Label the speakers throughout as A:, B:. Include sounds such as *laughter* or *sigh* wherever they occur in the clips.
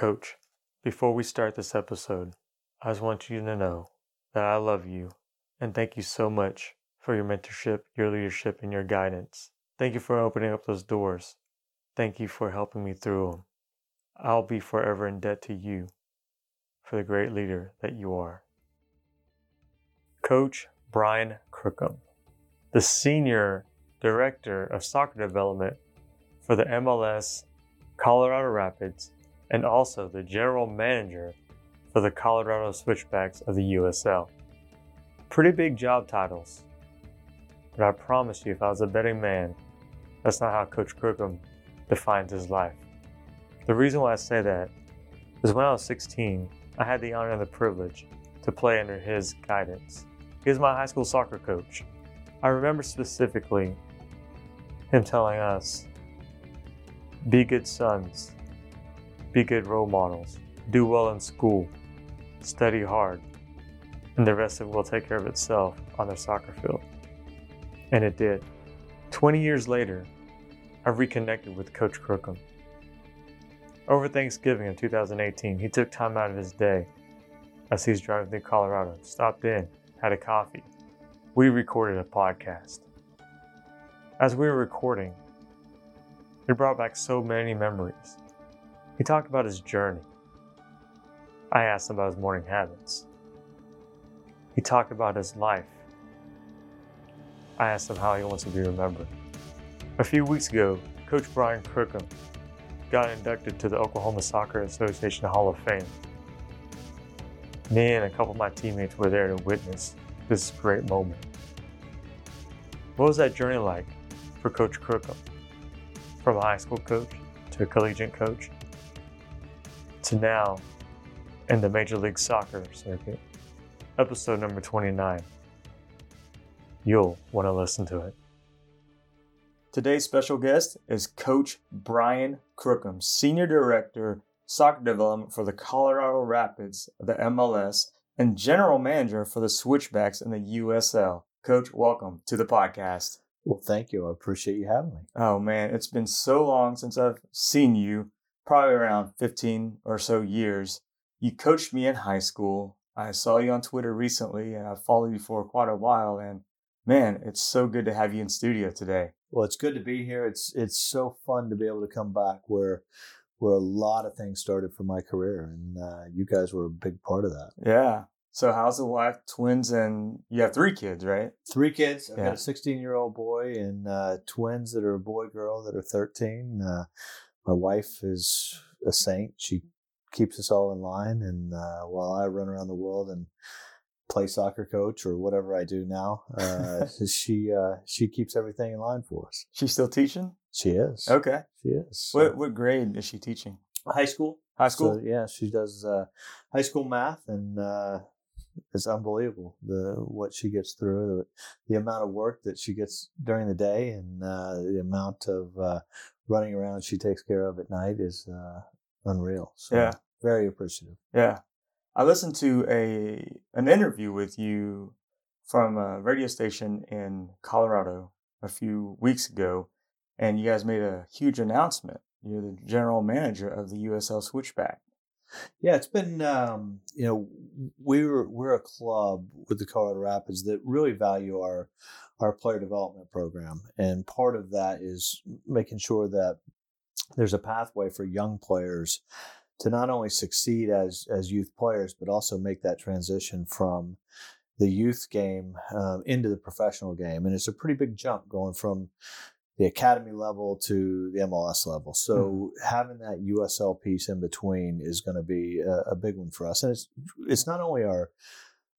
A: Coach, before we start this episode, I just want you to know that I love you and thank you so much for your mentorship, your leadership, and your guidance. Thank you for opening up those doors. Thank you for helping me through them. I'll be forever in debt to you for the great leader that you are. Coach Brian Crookham, the Senior Director of Soccer Development for the MLS Colorado Rapids and also the General Manager for the Colorado Switchbacks of the USL. Pretty big job titles, but I promise you, if I was a betting man, that's not how Coach Crookham defines his life. The reason why I say that is when I was 16, I had the honor and the privilege to play under his guidance. He was my high school soccer coach. I remember specifically him telling us be good sons, be good role models, do well in school, study hard, and the rest of it will take care of itself on the soccer field. And it did. 20 years later, I reconnected with Coach Crookham. Over Thanksgiving in 2018, he took time out of his day as he's driving through Colorado, stopped in, had a coffee. We recorded a podcast. As we were recording, it brought back so many memories. He talked about his journey. I asked him about his morning habits. He talked about his life. I asked him how he wants to be remembered. A few weeks ago, Coach Brian Crookham got inducted to the Oklahoma Soccer Association Hall of Fame. Me and a couple of my teammates were there to witness this great moment. What was that journey like for Coach Crookham? From a high school coach to a collegiate coach to now in the Major League Soccer circuit. Episode number 29. You'll want to listen to it. Today's special guest is Coach Brian Crookham, Senior Director, Soccer Development for the Colorado Rapids of the MLS and General Manager for the Switchbacks in the USL. Coach, welcome to the podcast.
B: Well, thank you. I appreciate you having me.
A: Oh man, it's been so long since I've seen you, probably around 15 or so years. You coached me in high school. I saw you on Twitter recently and I've followed you for quite a while and man, it's so good to have you in studio today.
B: Well, it's good to be here. It's it's so fun to be able to come back where where a lot of things started for my career, and uh, you guys were a big part of that.
A: Yeah. So how's the wife, twins, and you have three kids, right?
B: Three kids. I've yeah. got a 16 year old boy and uh, twins that are a boy girl that are 13. Uh, my wife is a saint. She keeps us all in line, and uh, while I run around the world and play soccer coach or whatever I do now. Uh, *laughs* she uh, she keeps everything in line for us.
A: She's still teaching.
B: She is.
A: Okay.
B: She is.
A: What what grade is she teaching?
B: High school.
A: High school.
B: So, yeah, she does uh, high school math, and uh, it's unbelievable the what she gets through, the, the, amount of work that she gets during the day, and uh, the amount of uh, running around she takes care of at night is uh, unreal. So,
A: yeah.
B: Very appreciative.
A: Yeah. I listened to a an interview with you from a radio station in Colorado a few weeks ago, and you guys made a huge announcement. You're the general manager of the USL Switchback.
B: Yeah, it's been um, you know we're we're a club with the Colorado Rapids that really value our our player development program, and part of that is making sure that there's a pathway for young players to not only succeed as as youth players, but also make that transition from the youth game um, into the professional game. And it's a pretty big jump going from the academy level to the MLS level. So mm. having that USL piece in between is going to be a, a, big one for us. And it's it's not only our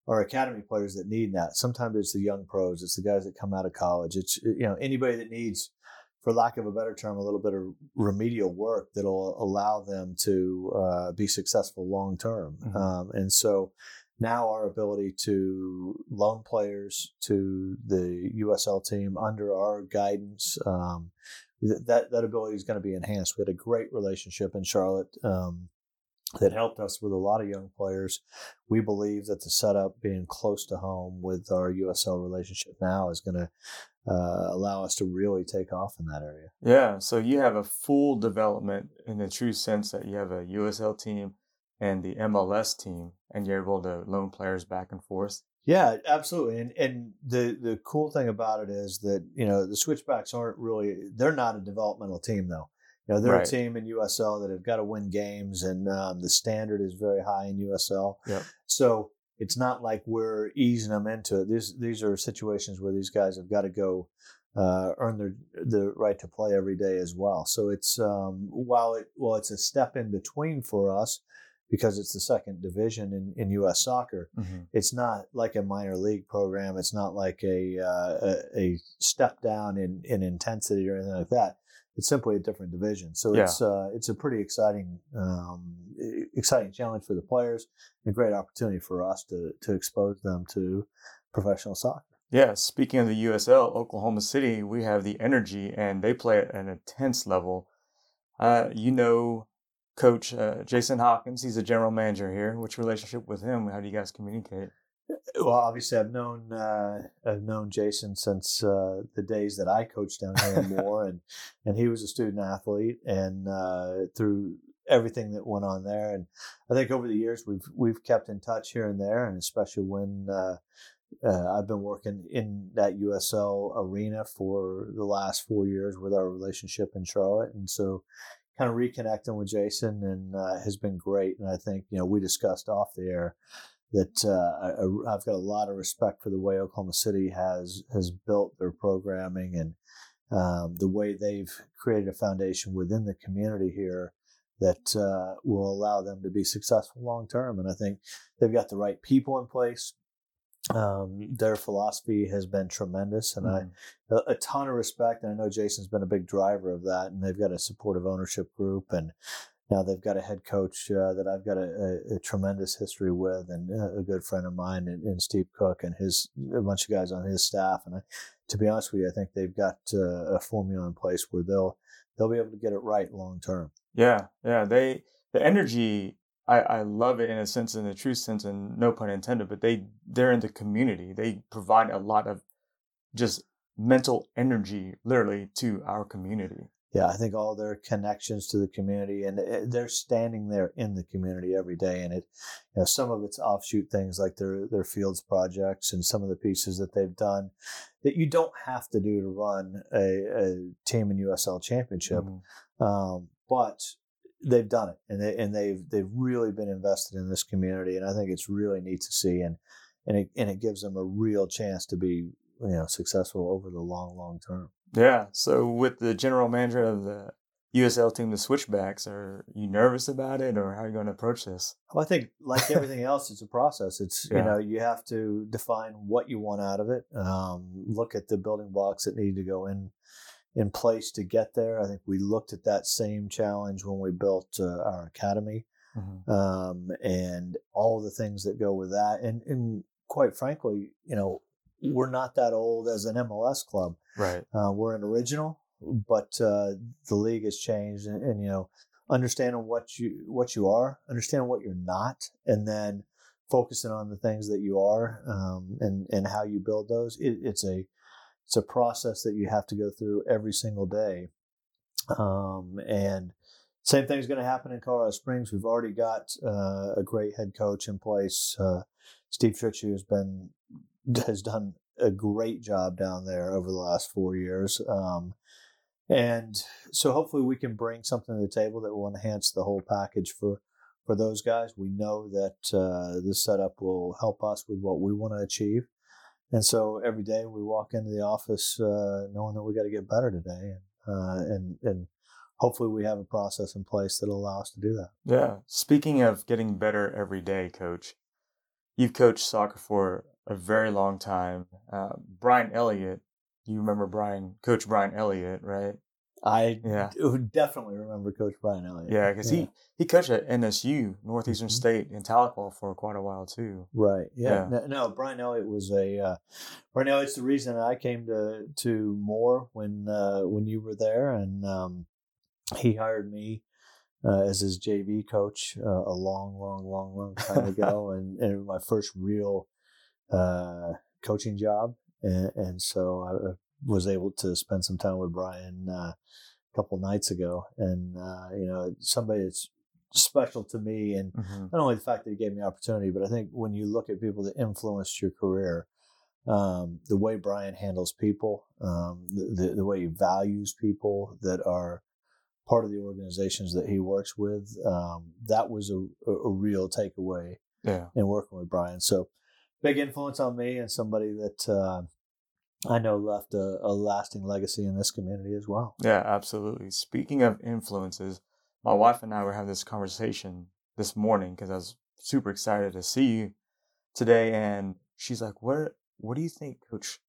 B: our academy players that need that. Sometimes it's the young pros. It's the guys that come out of college. It's you know anybody that needs for lack of a better term, a little bit of remedial work that'll allow them to uh, be successful long term. Mm-hmm. Um, and so now our ability to loan players to the USL team under our guidance, um, that that ability is going to be enhanced. We had a great relationship in Charlotte. Um, that helped us with a lot of young players. We believe that the setup being close to home with our USL relationship now is going to uh, allow us to really take off in that area.
C: Yeah, so you have a full development in the true sense that you have a USL team and the MLS team, and you're able to loan players back and forth.
B: Yeah, absolutely. And and the the cool thing about it is that you know the Switchbacks aren't really they're not a developmental team though. You know they're
C: Right.
B: a team in USL that have got to win games, and um, the standard is very high in USL.
C: Yep.
B: So it's not like we're easing them into it. These these are situations where these guys have got to go uh, earn their the right to play every day as well. So it's um, while it while it's a step in between for us because it's the second division in, in U.S. soccer
C: Mhm.
B: it's not like a minor league program. It's not like a uh, a, a step down in, in intensity or anything like that. It's simply a different division. So
C: Yeah.
B: it's uh, it's a pretty exciting um, exciting challenge for the players and a great opportunity for us to to expose them to professional soccer.
C: Yeah, speaking of the USL, Oklahoma City, we have the energy, and they play at an intense level. Uh, you know, Coach uh, Jason Hawkins, he's a general manager here. Your relationship with him? How do you guys communicate?
B: Well, obviously, I've known uh, I've known Jason since uh, the days that I coached down here in Moore, and and he was a student athlete, and uh, through everything that went on there, and I think over the years we've we've kept in touch here and there, and especially when uh, uh, I've been working in that USL arena for the last four years with our relationship in Charlotte, and so kind of reconnecting with Jason and uh, has been great, and I think you know we discussed off the air that uh, I, I've got a lot of respect for the way Oklahoma City has has built their programming and um, the way they've created a foundation within the community here that uh, will allow them to be successful long term. And I think they've got the right people in place. Um, their philosophy has been tremendous, and I a, a ton of respect. And I know Jason's been a big driver of that, and they've got a supportive ownership group, and now they've got a head coach uh, that I've got a, a, a tremendous history with, and uh, a good friend of mine, and, and Steve Cooke, and his a bunch of guys on his staff. And I, to be honest with you, I think they've got uh, a formula in place where they'll they'll be able to get it right long term.
C: Yeah, yeah. They the energy. I, I love it in a sense, in the true sense, and no pun intended. But they they're in the community. They provide a lot of just mental energy, literally, to our community.
B: Yeah, I think all their connections to the community, and uh, they're standing there in the community every day. And it, you know, some of it's offshoot things like their their fields projects and some of the pieces that they've done that you don't have to do to run a, a team in USL Championship.
C: Mhm.
B: um, but they've done it and they and they've they've really been invested in this community and I think it's really neat to see and and it and it gives them a real chance to be you know successful over the long long term.
C: Yeah. So with the general manager of the USL team, the Switchbacks, are you nervous about it, or how are you going to approach this?
B: Well, I think like *laughs* everything else, it's a process. It's
C: Yeah.
B: you know you have to define what you want out of it. Um, look at the building blocks that need to go in in place to get there. I think we looked at that same challenge when we built uh, our academy. um, and all the things that go with that. And, and quite frankly, you know, we're not that old as an MLS club.
C: Right.
B: Uh, we're an original, but uh, the league has changed, and, and you know, understanding what you what you are, understanding what you're not, and then focusing on the things that you are, um, and and how you build those. It, it's a it's a process that you have to go through every single day, um, and same thing's going to happen in Colorado Springs. We've already got uh, a great head coach in place. Uh, Steve Trittschuh has been *laughs* has done a great job down there over the last four years, um, and so hopefully we can bring something to the table that will enhance the whole package for for those guys. We know that uh, this setup will help us with what we want to achieve, and so every day we walk into the office uh, knowing that we got to get better today, and uh, and and hopefully we have a process in place that'll allow us to do that.
C: Yeah. Speaking of getting better every day, coach, you've coached soccer for a very long time. Uh, Brian Elliott, you remember Brian, Coach Brian Elliott, right?
B: I
C: Yeah.
B: definitely remember Coach Brian Elliott.
C: Yeah, because he he coached at NSU, Northeastern
B: Mhm.
C: State, in Tahlequah for quite a while too.
B: Right. Yeah.
C: Yeah.
B: No, no, Brian Elliott was a uh, Brian Elliott's the reason I came to to Moore when uh, when you were there, and um, he hired me uh, as his JV coach uh, a long, long, long, long time ago, *laughs* and, and it was my first real uh, coaching job, and, and so I've was able to spend some time with Brian uh, a couple nights ago, and uh, you know, somebody that's special to me, and
C: Mhm.
B: not only the fact that he gave me opportunity, but I think when you look at people that influenced your career, um, the way Brian handles people, um, the, the the way he values people that are part of the organizations that he works with, um, that was a, a, a real takeaway
C: Yeah.
B: in working with Brian. So big influence on me and somebody that uh, I know left a, a lasting legacy in this community as well.
C: Yeah, absolutely. Speaking of influences, my wife and I were having this conversation this morning because I was super excited to see you today, and she's like, "What? What do you think Coach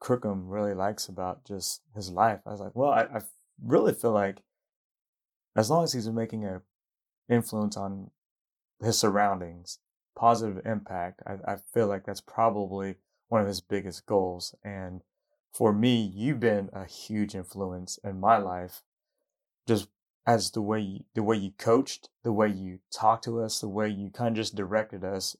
C: Crookham really likes about just his life?" I was like, "Well, I, I really feel like as long as he's making a influence on his surroundings, positive impact, I, I feel like that's probably one of his biggest goals. And for me, you've been a huge influence in my life, just as the way you, the way you coached, the way you talked to us, the way you kind of just directed us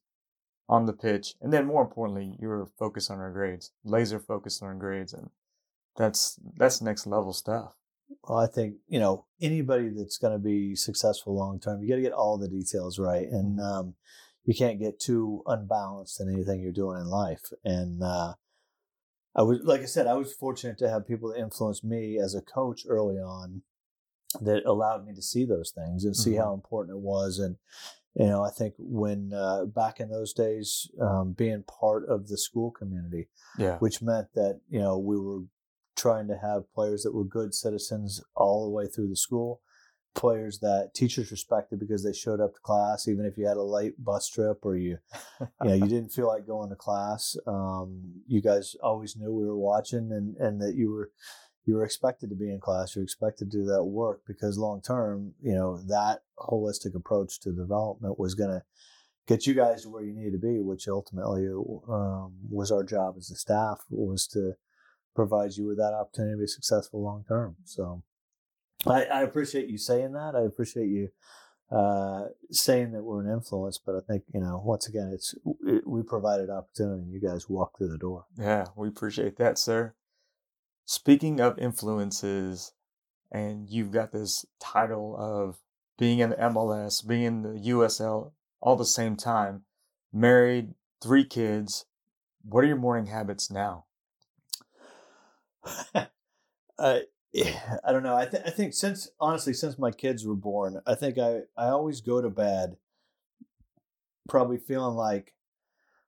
C: on the pitch, and then more importantly, you were focused on our grades, laser focused on our grades, and that's that's next level stuff.
B: Well, I think you know anybody that's going to be successful long term, you got to get all the details right, and um, you can't get too unbalanced in anything you're doing in life. And uh, I was, like I said, I was fortunate to have people that influenced me as a coach early on, that allowed me to see those things and see
C: Mhm.
B: how important it was. And you know, I think when uh, back in those days, um, being part of the school community,
C: Yeah,
B: which meant that you know we were trying to have players that were good citizens all the way through the school players that teachers respected because they showed up to class even if you had a late bus trip or you *laughs* you know you didn't feel like going to class. Um, you guys always knew we were watching and and that you were you were expected to be in class. You're expected to do that work because long term you know that holistic approach to development was going to get you guys to where you need to be which ultimately um, was our job as a staff was to provide you with that opportunity to be successful long term. So I, I appreciate you saying that i appreciate you uh, saying that we're an influence but i think you know once again it's it, we provided opportunity and you guys walked through the door
C: yeah, we appreciate that, sir. Speaking of influences, and you've got this title of being in the MLS, being in the USL, all the same time, married, three kids. What are your morning habits now? *laughs*
B: uh, I don't know. I, th- I think since honestly, since my kids were born, I think I, I always go to bed probably feeling like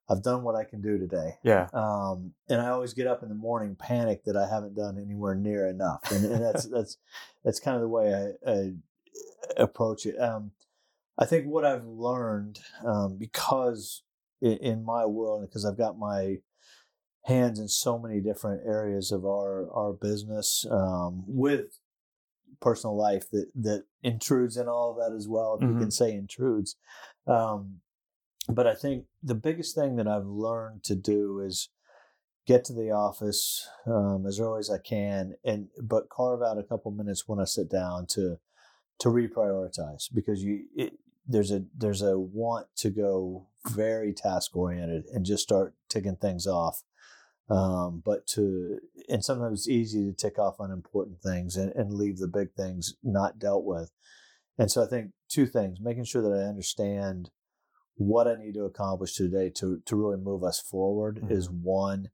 B: I've done what I can do today.
C: Yeah,
B: Um, and I always get up in the morning panic that I haven't done anywhere near enough. And, and that's, *laughs* that's, that's kind of the way I, I approach it. Um, I think what I've learned, um, because in, in my world, because I've got my hands in so many different areas of our, our business, um, with personal life that, that intrudes in all of that as well, if you can say intrudes. Um, but I think the biggest thing that I've learned to do is get to the office um, as early as I can, and but carve out a couple minutes when I sit down to to reprioritize because you it, there's a there's a want to go very task oriented and just start ticking things off. Um, but to and sometimes it's easy to tick off unimportant things and, and leave the big things not dealt with. And so I think two things: making sure that I understand what I need to accomplish today to to really move us forward
C: Mhm.
B: is one,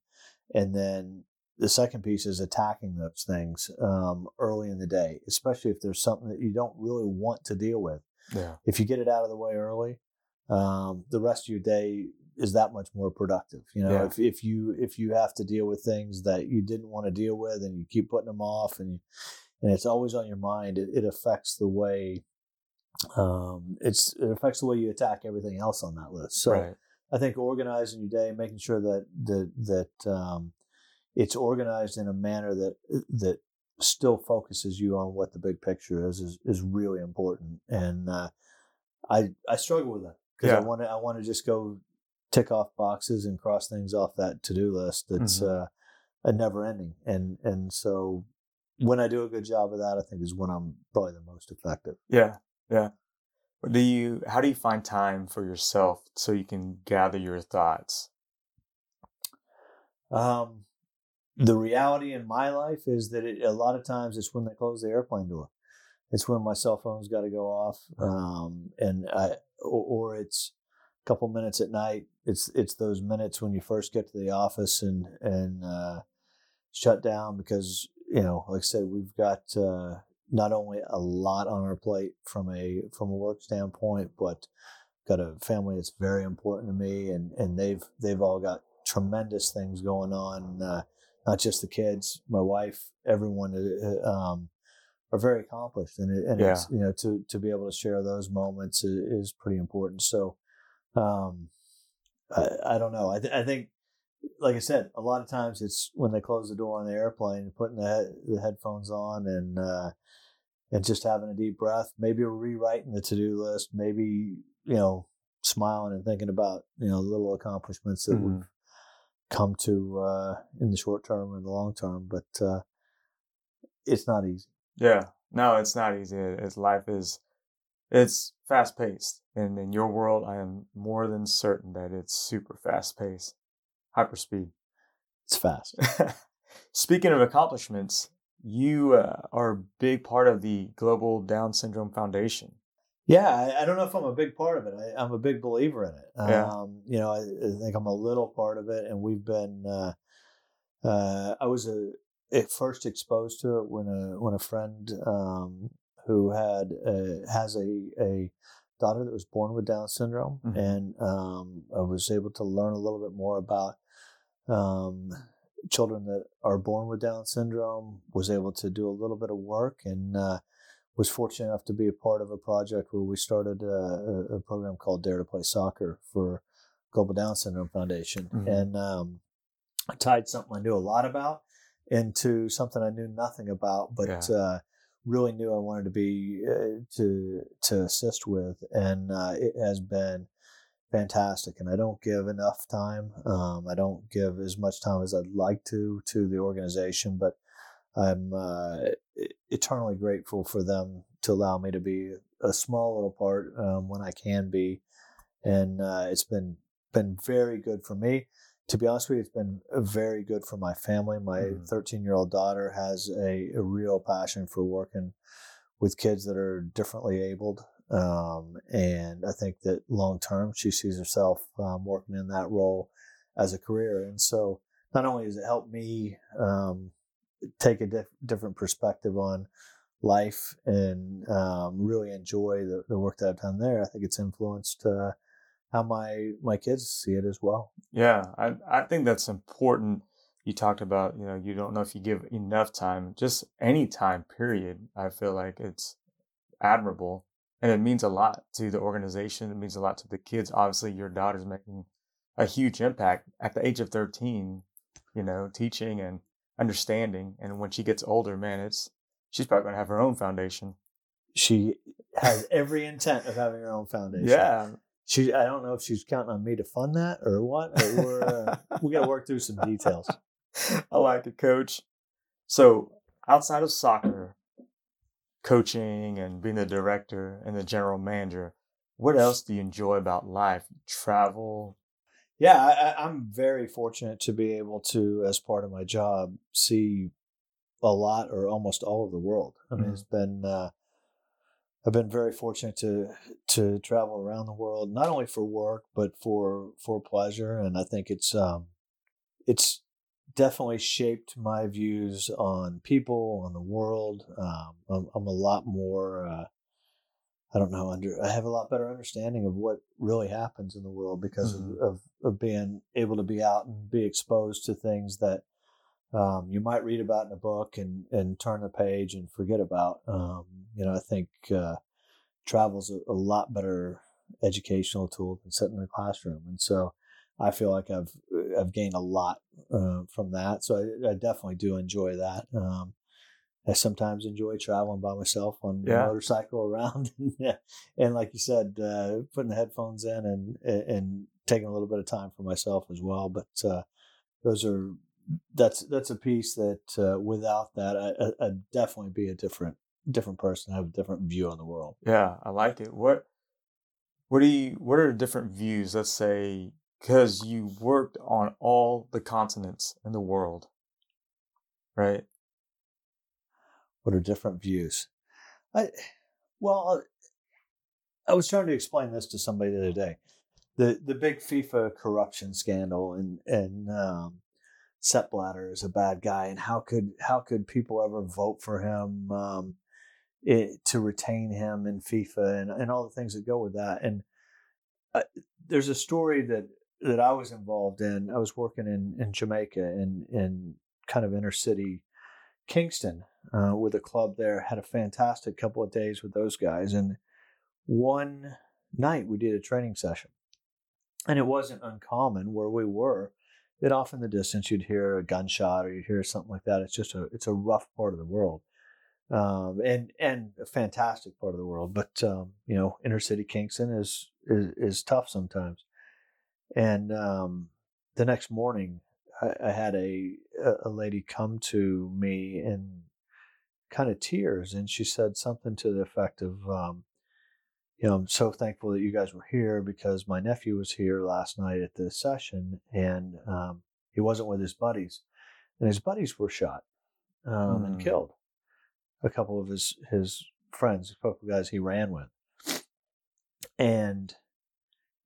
B: and then the second piece is attacking those things um, early in the day, especially if there's something that you don't really want to deal with.
C: yeah,
B: If you get it out of the way early, um, the rest of your day is that much more productive. You know,
C: Yeah.
B: if if you if you have to deal with things that you didn't want to deal with and you keep putting them off and you, and it's always on your mind, it, it affects the way um, it's it affects the way you attack everything else on that list. So
C: right.
B: I think organizing your day, making sure that that that um, it's organized in a manner that that still focuses you on what the big picture is is, is really important. And uh, I I struggle with that because I want to I want to just go tick off boxes and cross things off that to do list. That's
C: Mhm.
B: uh, a never ending. And and so when I do a good job of that, I think is when I'm probably the most effective.
C: Yeah, yeah. But do you? How do you find time for yourself so you can gather your thoughts?
B: Um, the reality in my life is that it, a lot of times it's when they close the airplane door. It's when my cell phone's got to go off, um, and I, or, or it's a couple minutes at night. It's it's those minutes when you first get to the office and and uh, shut down because you know, like I said, we've got uh, not only a lot on our plate from a from a work standpoint, but got a family that's very important to me, and and they've they've all got tremendous things going on. Uh, not just the kids, my wife, everyone uh, um, are very accomplished, and, it, and
C: Yeah.
B: it's, you know to to be able to share those moments is, is pretty important. So, um, I, I don't know. I, th- I think, like I said, a lot of times it's when they close the door on the airplane, putting the the headphones on, and uh, and just having a deep breath. Maybe rewriting the to do list. Maybe you know smiling and thinking about you know little accomplishments that we've
C: Mhm.
B: come to uh, in the short term and the long term. But uh, it's not easy.
C: Yeah. No, it's not easy. It's life is it's fast paced. And in your world I am more than certain that it's super fast paced. Hyperspeed.
B: It's fast. *laughs*
C: Speaking of accomplishments, you uh, are a big part of the Global Down Syndrome Foundation.
B: Yeah, I, I don't know if I'm a big part of it. I, I'm a big believer in it.
C: Yeah.
B: Um, you know, I, I think I'm a little part of it, and we've been. Uh, uh, I was a, at first exposed to it when a when a friend um, who had uh, has a a daughter that was born with Down syndrome,
C: Mhm.
B: and um, I was able to learn a little bit more about um, children that are born with Down syndrome. Was able to do a little bit of work and. Uh, was fortunate enough to be a part of a project where we started a, a, a program called Dare to Play Soccer for Global Down Syndrome Foundation,
C: Mhm.
B: and um, I tied something I knew a lot about into something I knew nothing about, but
C: Yeah.
B: uh, really knew I wanted to be uh, to to assist with, and uh, it has been fantastic. And I don't give enough time. Um, I don't give as much time as I'd like to to the organization, but I'm uh, eternally grateful for them to allow me to be a small little part um, when I can be, and uh, it's been been very good for me. To be honest with you, it's been very good for my family. My
C: Mhm.
B: 13 year old daughter has a, a real passion for working with kids that are differently abled. Um, and I think that long term, she sees herself um, working in that role as a career. And so, not only has it helped me um, take a diff- different perspective on life and um, really enjoy the, the work that I've done there, I think it's influenced uh, how my my kids see it as well.
C: Yeah, I I think that's important. You talked about, you know, you don't know if you give enough time, just any time period. I feel like it's admirable and it means a lot to the organization. It means a lot to the kids. Obviously, your daughter's making a huge impact at the age of 13, you know, teaching and understanding. And when she gets older, man, it's she's probably going to have her own foundation.
B: She has every intent of having her own foundation.
C: Yeah.
B: She, I don't know if she's counting on me to fund that or what. But we're uh, *laughs* we got to work through some details.
C: I like it, coach. So, outside of soccer, coaching and being the director and the general manager, what else do you enjoy about life? Travel.
B: Yeah, I, I'm very fortunate to be able to, as part of my job, see a lot or almost all of the world. I mean,
C: Mhm.
B: it's been uh, I've been very fortunate to to travel around the world, not only for work but for for pleasure, and I think it's um, it's definitely shaped my views on people, on the world. Um, I'm, I'm a lot more. Uh, I don't know. Under I have a lot better understanding of what really happens in the world because
C: Mhm.
B: of, of of being able to be out and be exposed to things that um, you might read about in a book and and turn the page and forget about. Um, you know, I think uh, travel's a, a lot better educational tool than sitting in a classroom, and so I feel like I've I've gained a lot uh, from that. So I, I definitely do enjoy that. Um, I sometimes enjoy traveling by myself on a motorcycle *laughs* around, and like you said, uh, putting the headphones in and and taking a little bit of time for myself as well. But uh, those are that's that's a piece that uh, without that, I, I'd definitely be a different different person, have a different view on the world.
C: Yeah, I like it. What what do you what are the different views? Let's say because you worked on all the continents in the world. Right.
B: What are different views? I well, I was trying to explain this to somebody the other day. The the big FIFA corruption scandal and and um, Sepp Blatter is a bad guy, and how could how could people ever vote for him um, it, to retain him in FIFA and and all the things that go with that? And uh, there's a story that that I was involved in. I was working in in Jamaica in in kind of inner city Kingston uh, with a club there. Had a fantastic couple of days with those guys, and one night we did a training session, and it wasn't uncommon where we were that off in the distance you'd hear a gunshot or you'd hear something like that. It's just a it's a rough part of the world, um, and and a fantastic part of the world. But um, you know, inner city Kingston is is, is tough sometimes. And um, the next morning, I, I had a a lady come to me in kind of tears, and she said something to the effect of, um, you know, I'm so thankful that you guys were here because my nephew was here last night at the session and um, he wasn't with his buddies, and his buddies were shot um, mm. and killed. A couple of his his friends, a couple of guys he ran with, and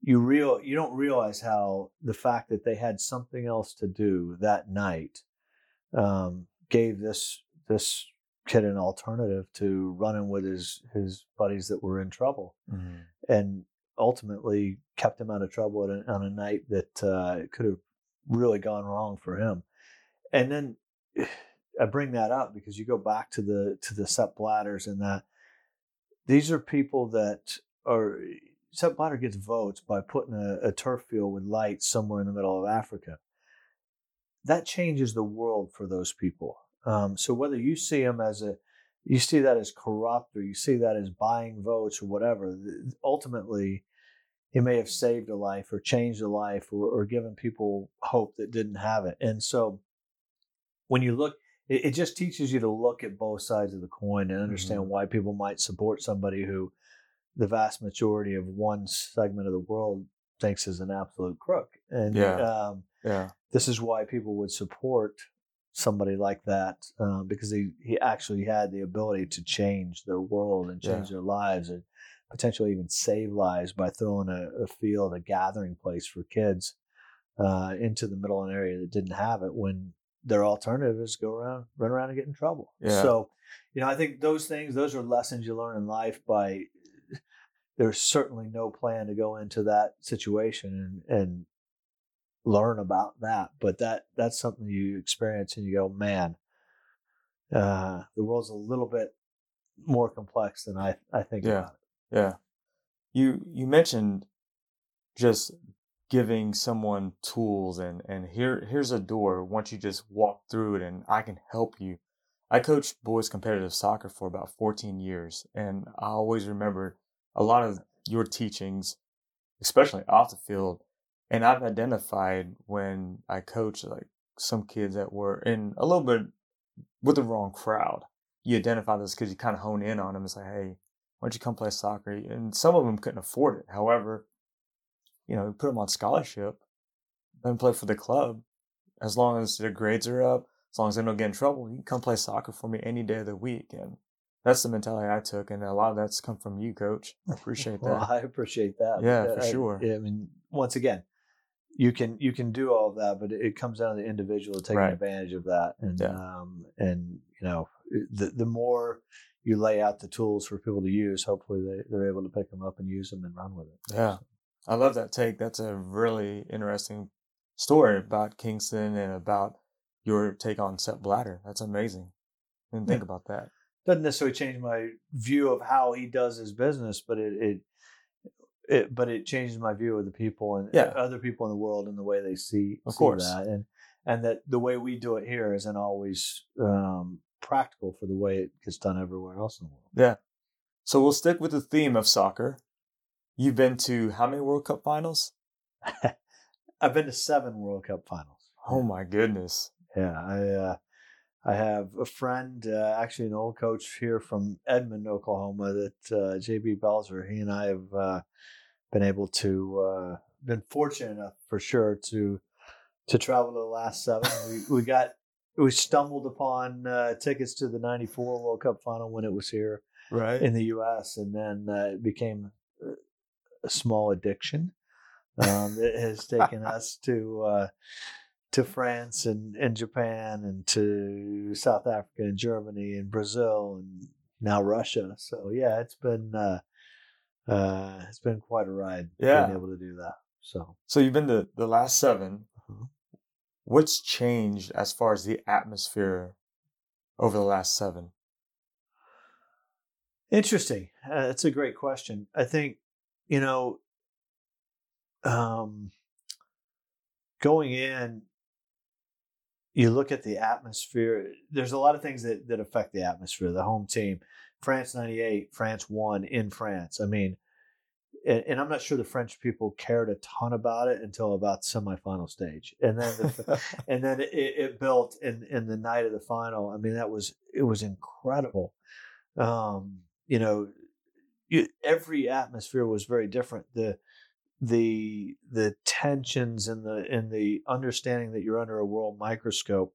B: you real you don't realize how the fact that they had something else to do that night um, gave this this kid an alternative to running with his his buddies that were in trouble, mm-hmm. and ultimately kept him out of trouble a, on a night that uh, could have really gone wrong for him. And then *sighs* I bring that up because you go back to the to the Sepp Blatters and that these are people that are Sepp Blatter gets votes by putting a, a turf field with lights somewhere in the middle of Africa. That changes the world for those people. Um, so whether you see them as a, you see that as corrupt or you see that as buying votes or whatever, ultimately, he may have saved a life or changed a life or, or given people hope that didn't have it. And so when you look, it, it just teaches you to look at both sides of the coin and understand mm-hmm. why people might support somebody who the vast majority of one segment of the world thinks is an absolute crook. And
C: yeah,
B: um,
C: yeah.
B: this is why people would support somebody like that um, because he, he actually had the ability to change their world and change yeah. their lives and potentially even save lives by throwing a, a field, a gathering place for kids uh, into the middle of an area that didn't have it when their alternative is go around, run around and get in trouble.
C: Yeah.
B: So, you know, I think those things, those are lessons you learn in life by there's certainly no plan to go into that situation and, and learn about that. But that that's something you experience and you go, man, uh, the world's a little bit more complex than I I think
C: yeah.
B: about
C: it. Yeah. You you mentioned just giving someone tools and and here here's a door once you just walk through it and I can help you. I coached boys competitive soccer for about 14 years and I always remember a lot of your teachings, especially off the field. And I've identified when I coach like some kids that were in a little bit with the wrong crowd. You identify those kids, you kind of hone in on them and say, hey, why don't you come play soccer? And some of them couldn't afford it. However, you know, put them on scholarship, then play for the club. As long as their grades are up, as long as they don't get in trouble, you can come play soccer for me any day of the week. And that's the mentality I took, and a lot of that's come from you, Coach. I *laughs* appreciate that.
B: well, I appreciate that.
C: Yeah, for I, sure.
B: I, I mean, once again, you can you can do all of that, but it comes down to the individual taking right. advantage of that, and yeah. um, and you know, the the more you lay out the tools for people to use, hopefully they they're able to pick them up and use them and run with it.
C: Yeah, I love that take. That's a really interesting story about Kingston and about your take on Sepp Blatter. That's amazing. And think yeah. about that
B: doesn't necessarily change my view of how he does his business, but it, it, it but it changes my view of the people and
C: yeah.
B: other people in the world and the way they see,
C: of
B: see
C: course.
B: that, and and that the way we do it here isn't always um, practical for the way it gets done everywhere else in the world.
C: Yeah. So we'll stick with the theme of soccer. You've been to how many World Cup finals? *laughs*
B: I've been to seven World Cup finals.
C: Oh my goodness.
B: Yeah, I uh, I have a friend, uh, actually an old coach here from Edmond, Oklahoma, that uh, JB Belzer. He and I have uh, been able to uh, been fortunate enough for sure to to travel to the last seven. we we got we stumbled upon uh, tickets to the '94 World Cup final when it was here
C: Right.
B: in the U.S., and then uh, it became a- small addiction um, that has *laughs* taken us to uh, to France and, and Japan and to South Africa and Germany and Brazil and now Russia. So yeah, it's been uh, it's been quite a ride
C: Yeah.
B: being able to do that. So
C: So you've been to the last 7
B: Mhm.
C: What's changed as far as the atmosphere over the last seven?
B: Interesting. Uh, that's a great question. I think, you know, um, going in, you look at the atmosphere. There's a lot of things that, that affect the atmosphere. The home team, France '98, France won in France. I mean, and, and I'm not sure the French people cared a ton about it until about semifinal stage, and then the, *laughs* and then it, it built in in the night of the final. I mean, that was it was incredible. Um, you know, you, every atmosphere was very different. The the the tensions and the and the understanding that you're under a world microscope.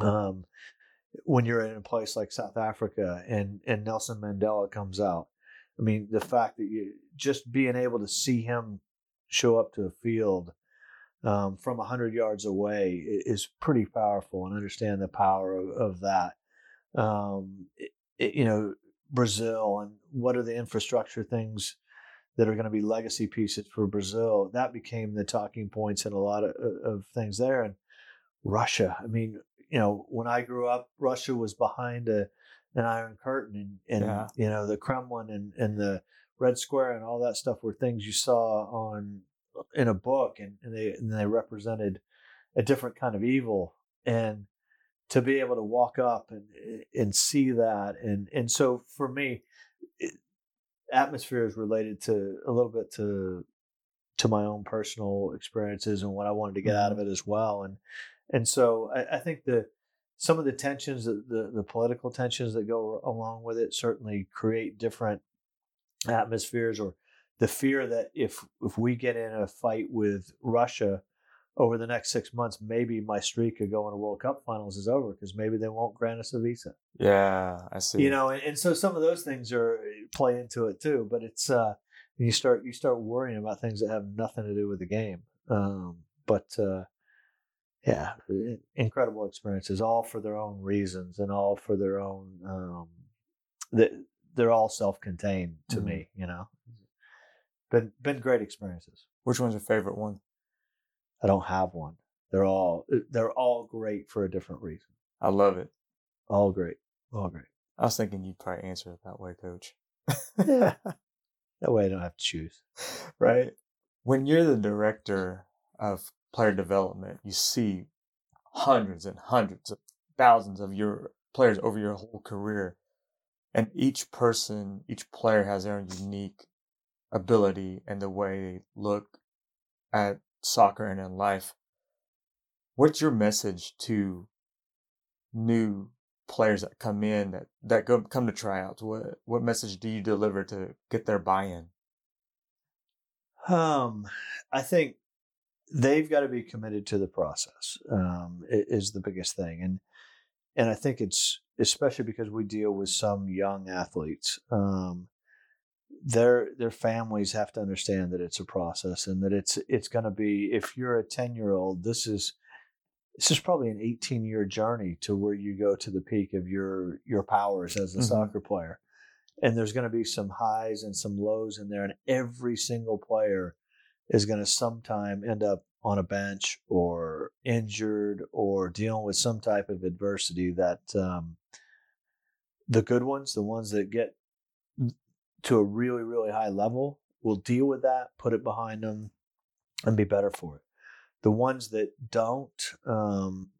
B: Um, when you're in a place like South Africa and and Nelson Mandela comes out, I mean, the fact that you just being able to see him show up to a field um, from 100 yards away is pretty powerful and understand the power of, of that. Um, it- it- you know, Brazil and what are the infrastructure things that are going to be legacy pieces for Brazil? That became the talking points and a lot of, of things there. And Russia, I mean, you know, when I grew up, Russia was behind a, an Iron Curtain and, and
C: Yeah.
B: you know, the Kremlin and, and the Red Square and all that stuff were things you saw on uh, in a book and, and they and they represented a different kind of evil and to be able to walk up and eh, and see that and and so for me it, atmosphere is related to a little bit to to my own personal experiences and what I wanted to get out mm-hmm. of it as well and and so I, I think the some of the tensions the, the the political tensions that go along with it certainly create different atmospheres or the fear that if if we get in a fight with Russia over the next six months, maybe my streak of going to World Cup finals is over because maybe they won't grant us a visa.
C: Yeah, I see.
B: You know, and, and so some of those things are play into it too. But it's uh, you start you start worrying about things that have nothing to do with the game. Um, but uh, yeah, incredible experiences, all for their own reasons and all for their own. Um, that they're all self-contained to
C: Mhm.
B: me. You know, been been great experiences.
C: Which one's your favorite one?
B: I don't have one. They're all they're all great for a different reason.
C: I love it.
B: All great. All great.
C: I was thinking you'd probably answer it that way, coach.
B: Yeah. *laughs* That way I don't have to choose.
C: right? When you're the director of player development, you see hundreds and hundreds of thousands of your players over your whole career. And each person, each player has their own unique ability and the way they look at soccer and in life. What's your message to new players that come in that, that go, come to tryouts? What what message do you deliver to get their buy-in?
B: Um, I think they've got to be committed to the process. Um, is the biggest thing, and and I think it's especially because we deal with some young athletes. Um, their their families have to understand that it's a process and that it's it's going to be if you're a 10 year old this is this is probably an 18 year journey to where you go to the peak of your your powers as a
C: Mhm.
B: soccer player and there's going to be some highs and some lows in there and every single player is going to sometime end up on a bench or injured or dealing with some type of adversity that um, the good ones the ones that get to a really really high level will deal with that put it behind them and be better for it. The ones that don't um,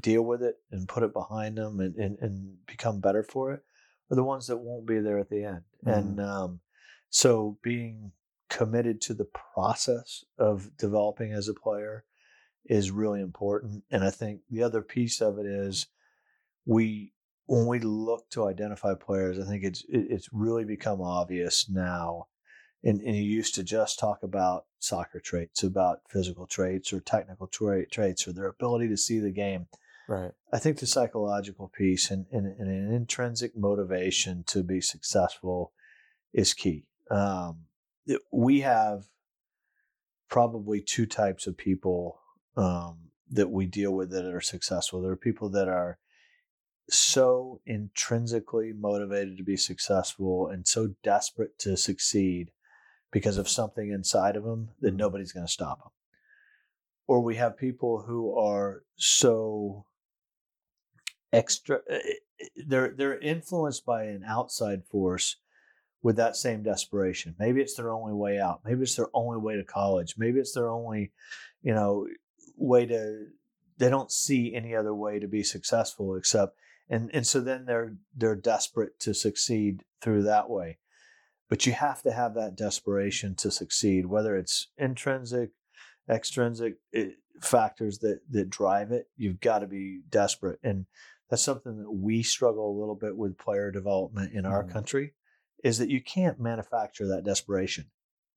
B: deal with it and put it behind them and, and, and become better for it are the ones that won't be there at the end. And um, so being committed to the process of developing as a player is really important and i think the other piece of it is we when we look to identify players, I think it's it's really become obvious now. And, and you used to just talk about soccer traits, about physical traits or technical tra- traits or their ability to see the game.
C: Right.
B: I think the psychological piece and, and, and an intrinsic motivation to be successful is key. Um, we have probably two types of people um, that we deal with that are successful. There are people that are so intrinsically motivated to be successful and so desperate to succeed because of something inside of them that
C: Mhm.
B: nobody's going to stop them. Or we have people who are so extra eh, eh, they're they're influenced by an outside force with that same desperation. Maybe it's their only way out. Maybe it's their only way to college. Maybe it's their only, you know, way to they don't see any other way to be successful except and and so then they're they're desperate to succeed through that way. But you have to have that desperation to succeed, whether it's intrinsic, extrinsic eh, factors that that drive it. You've got to be desperate, and that's something that we struggle a little bit with player development in our
C: Mhm.
B: country. Is that you can't manufacture that desperation.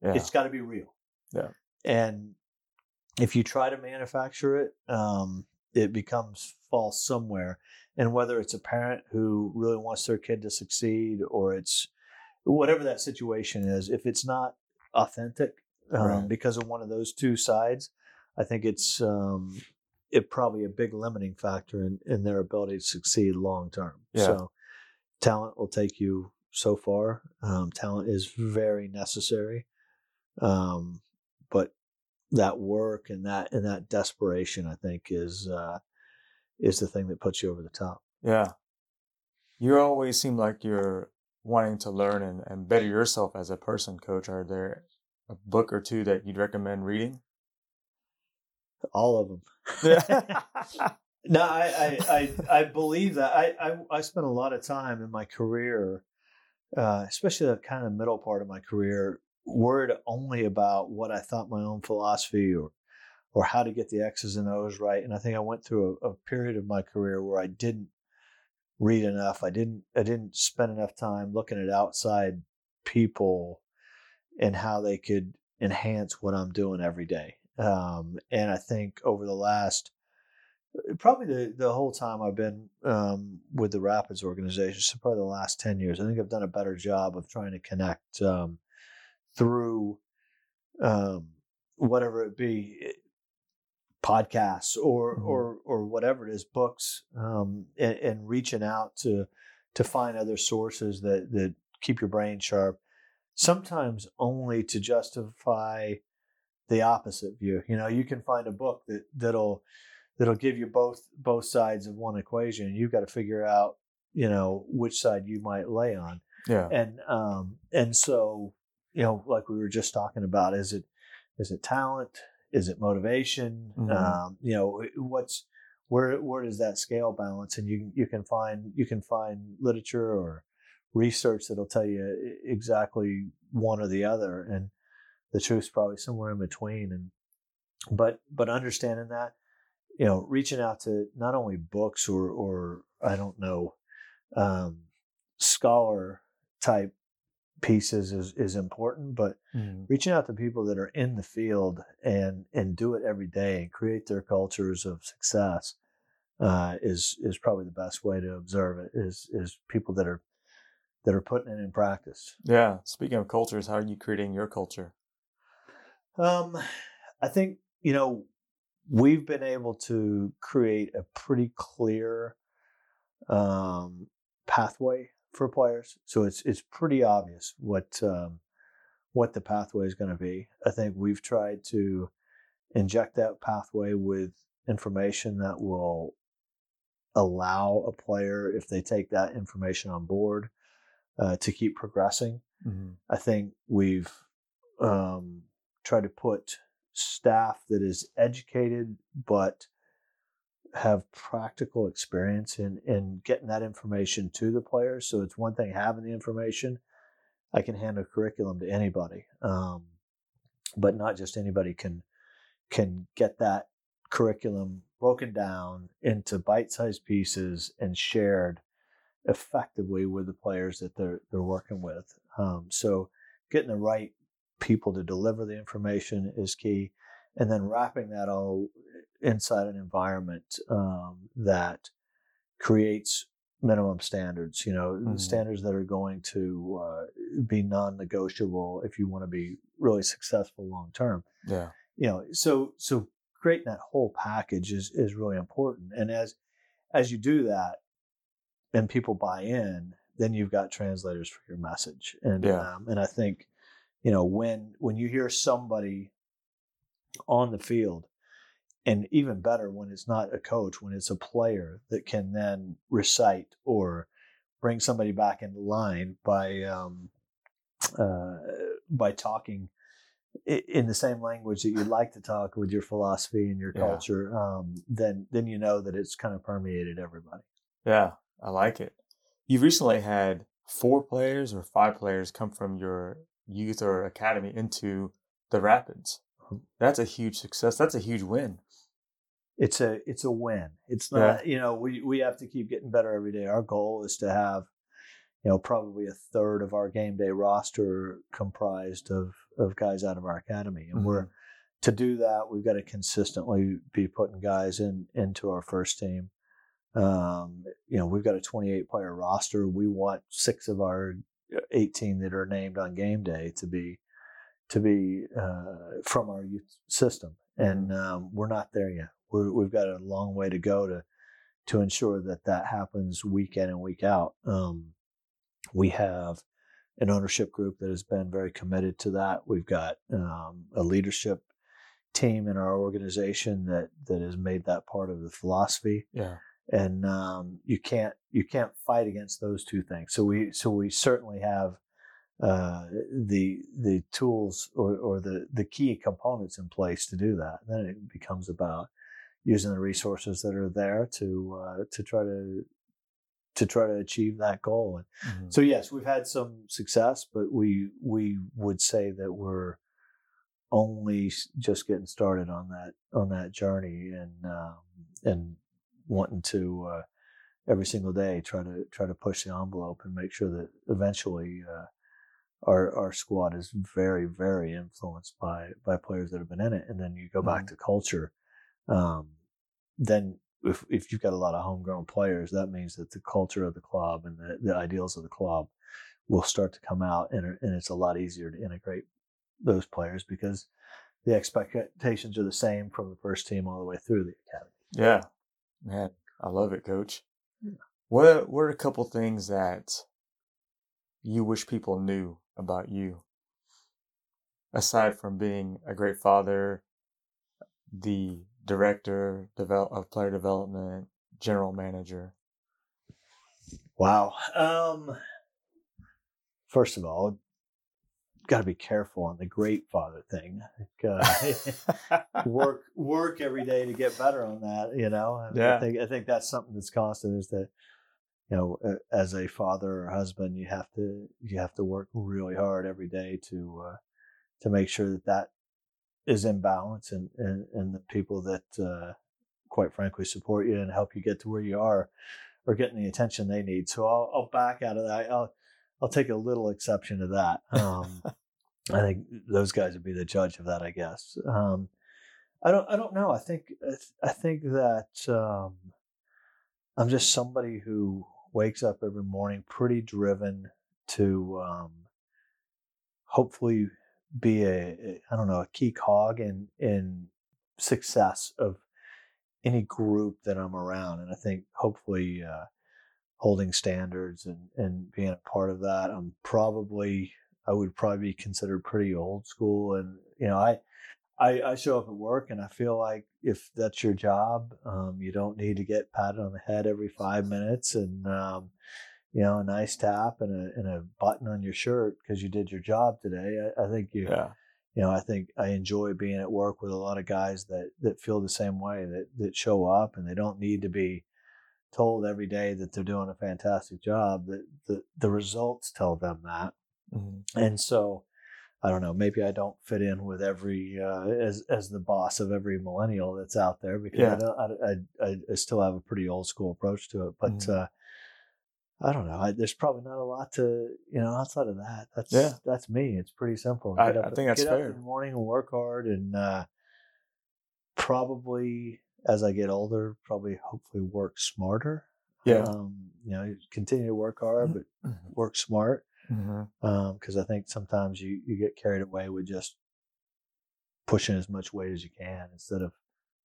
C: Yeah.
B: It's got to be real.
C: Yeah.
B: And if you try to manufacture it, um, it becomes false somewhere. And whether it's a parent who really wants their kid to succeed or it's whatever that situation is, if it's not authentic um,
C: Right.
B: because of one of those two sides, I think it's um, it probably a big limiting factor in, in their ability to succeed long term.
C: Yeah.
B: So talent will take you so far. Um, talent is very necessary, um, but that work and that and that desperation, I think, is uh, is the thing that puts you over the top.
C: Yeah. You always seem like you're wanting to learn and, and better yourself as a person, coach. Are there a book or two that you'd recommend reading?
B: All of them.
C: Yeah. *laughs*
B: No, I, I, I, I believe that. I, I, I spent a lot of time in my career, uh, especially the kind of middle part of my career, worried only about what I thought my own philosophy or, or how to get the X's and O's right. And I think I went through a, a period of my career where I didn't read enough. I didn't, I didn't spend enough time looking at outside people and how they could enhance what I'm doing every day. Um, and I think over the last probably the, the whole time I've been um, with the Rapids organization, so probably the last 10 years, I think I've done a better job of trying to connect um, through um, whatever it be podcasts or,
C: Mhm.
B: or, or whatever it is, books, um, and, and reaching out to, to find other sources that, that keep your brain sharp, sometimes only to justify the opposite view. You know, you can find a book that, that'll, that'll give you both both sides of one equation and you've got to figure out you know which side you might lay on
C: yeah.
B: and um and so you know like we were just talking about is it is it talent is it motivation
C: Mhm.
B: um you know what's where where does that scale balance and you you can find you can find literature or research that'll tell you exactly one or the other and the truth's probably somewhere in between and but but understanding that you know reaching out to not only books or or i don't know um scholar type pieces is is important but
C: Mhm.
B: reaching out to people that are in the field and and do it every day and create their cultures of success uh, is is probably the best way to observe it is is people that are that are putting it in practice
C: Yeah. Speaking of cultures, how are you creating your culture?
B: Um, I think you know we've been able to create a pretty clear um, pathway for players, so it's it's pretty obvious what um, what the pathway is going to be. I think we've tried to inject that pathway with information that will allow a player, if they take that information on board, uh, to keep progressing.
C: Mhm.
B: I think we've um, tried to put staff that is educated but have practical experience in, in getting that information to the players. So it's one thing having the information. I can hand a curriculum to anybody, um, but not just anybody can can get that curriculum broken down into bite-sized pieces and shared effectively with the players that they're they're working with. Um, so getting the right people to deliver the information is key, and then wrapping that all inside an environment um, that creates minimum standards. You know,
C: Mhm.
B: standards that are going to uh, be non-negotiable if you want to be really successful long term.
C: Yeah.
B: You know, so so creating that whole package is is really important. And as as you do that, and people buy in, then you've got translators for your message. And
C: Yeah.
B: um, and I think, you know, when when you hear somebody on the field, and even better when it's not a coach, when it's a player that can then recite or bring somebody back into line by um, uh, by talking in the same language that you'd like to talk with your philosophy and your
C: Yeah.
B: culture, um, then then you know that it's kind of permeated everybody.
C: Yeah, I like it. You recently had four players or five players come from your youth or academy into the Rapids.
B: Mhm.
C: That's a huge success. That's a huge win.
B: it's a it's a win. It's
C: Yeah.
B: not you know we we have to keep getting better every day. Our goal is to have you know probably a third of our game day roster comprised of of guys out of our academy, and we're to do that we've got to consistently be putting guys in into our first team. Um, you know we've got a 28 player roster. We want six of our 18 that are named on game day to be to be uh, from our youth system, and um, we're not there yet. We're, we've got a long way to go to to ensure that that happens week in and week out. Um, we have an ownership group that has been very committed to that. We've got um, a leadership team in our organization that that has made that part of the philosophy
C: Yeah.
B: And um, you can't you can't fight against those two things. So we so we certainly have uh, the the tools or, or the the key components in place to do that. then it becomes about using the resources that are there to uh, to try to to try to achieve that goal. And
C: Mhm.
B: so yes, we've had some success, but we we would say that we're only just getting started on that on that journey and um, and wanting to uh, every single day try to try to push the envelope and make sure that eventually uh, our our squad is very very influenced by by players that have been in it. And then you go back to culture, um, then. If, if you've got a lot of homegrown players, that means that the culture of the club and the, the ideals of the club will start to come out, and, and it's a lot easier to integrate those players because the expectations are the same from the first team all the way through the academy.
C: Yeah. Man, I love it, coach.
B: Yeah.
C: What what are a couple things that you wish people knew about you? Aside from being a great father, the director develop, of player development, general manager.
B: Wow. Um, first of all, got to be careful on the great father thing. Uh, *laughs* *laughs* work work every day to get better on that. You know, And
C: Yeah.
B: I think I think that's something that's constant. Is that you know, as a father or husband, you have to you have to work really hard every day to uh, to make sure that that is in balance, and and, and the people that uh, quite frankly support you and help you get to where you are are getting the attention they need. So I'll, I'll back out of that. I'll I'll take a little exception to that. *laughs* Um, I think those guys would be the judge of that, I guess. Um, I don't. I don't know. I think. I think that um, I'm just somebody who wakes up every morning pretty driven to um, hopefully be a I don't know a key cog in in success of any group that I'm around, and I think hopefully uh, holding standards and and being a part of that. I'm probably I would probably be considered pretty old school, and you know I. I, I show up at work and I feel like if that's your job, um, you don't need to get patted on the head every five minutes and um, you know a nice tap and a and a button on your shirt because you did your job today. I, I think you
C: yeah.
B: you know I think I enjoy being at work with a lot of guys that that feel the same way that that show up and they don't need to be told every day that they're doing a fantastic job. That the the results tell them that,
C: Mhm.
B: and so I don't know. Maybe I don't fit in with every uh, as as the boss of every millennial that's out there because
C: Yeah.
B: I, don't, I, I I still have a pretty old school approach to it. But
C: Mhm.
B: uh, I don't know. I, there's probably not a lot to you know outside of that. That's
C: Yeah.
B: that's me. It's pretty simple.
C: I-
B: Get up,
C: I think that's
B: get up in the morning and work hard and uh, probably as I get older, probably hopefully work smarter.
C: Yeah.
B: Um, you know, continue to work hard, but
C: Mm-hmm.
B: work smart. Because I think sometimes you, you get carried away with just pushing as much weight as you can instead of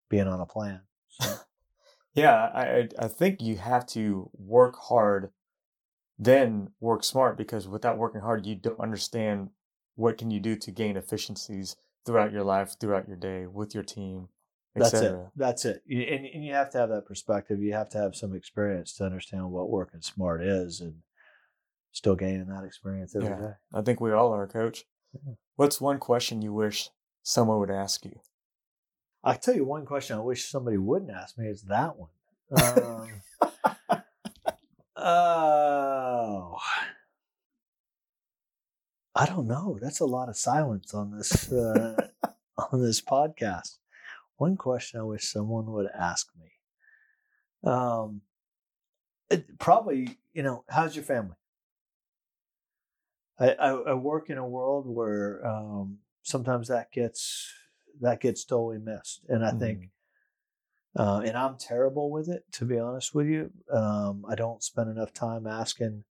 B: being on a plan. So, *laughs*
C: Yeah, I- I think you have to work hard, then work smart because without working hard, you don't understand what can you do to gain efficiencies throughout your life, throughout your day, with your team,
B: that's it. That's it. And, and you have to have that perspective. You have to have some experience to understand what working smart is and still gaining that experience every day.
C: Yeah. I think we all are, Coach.
B: Yeah.
C: What's one question you wish someone would ask you?
B: I tell you one question I wish somebody wouldn't ask me is that one. Um, *laughs* oh, I don't know. That's a lot of silence on this uh, *laughs* on this podcast. One question I wish someone would ask me. Um, it, probably, you know, how's your family? I, I, I work in a world where um, sometimes that gets that gets totally missed, and I think uh, and I'm terrible with it, to be honest with you. Um, I don't spend enough time asking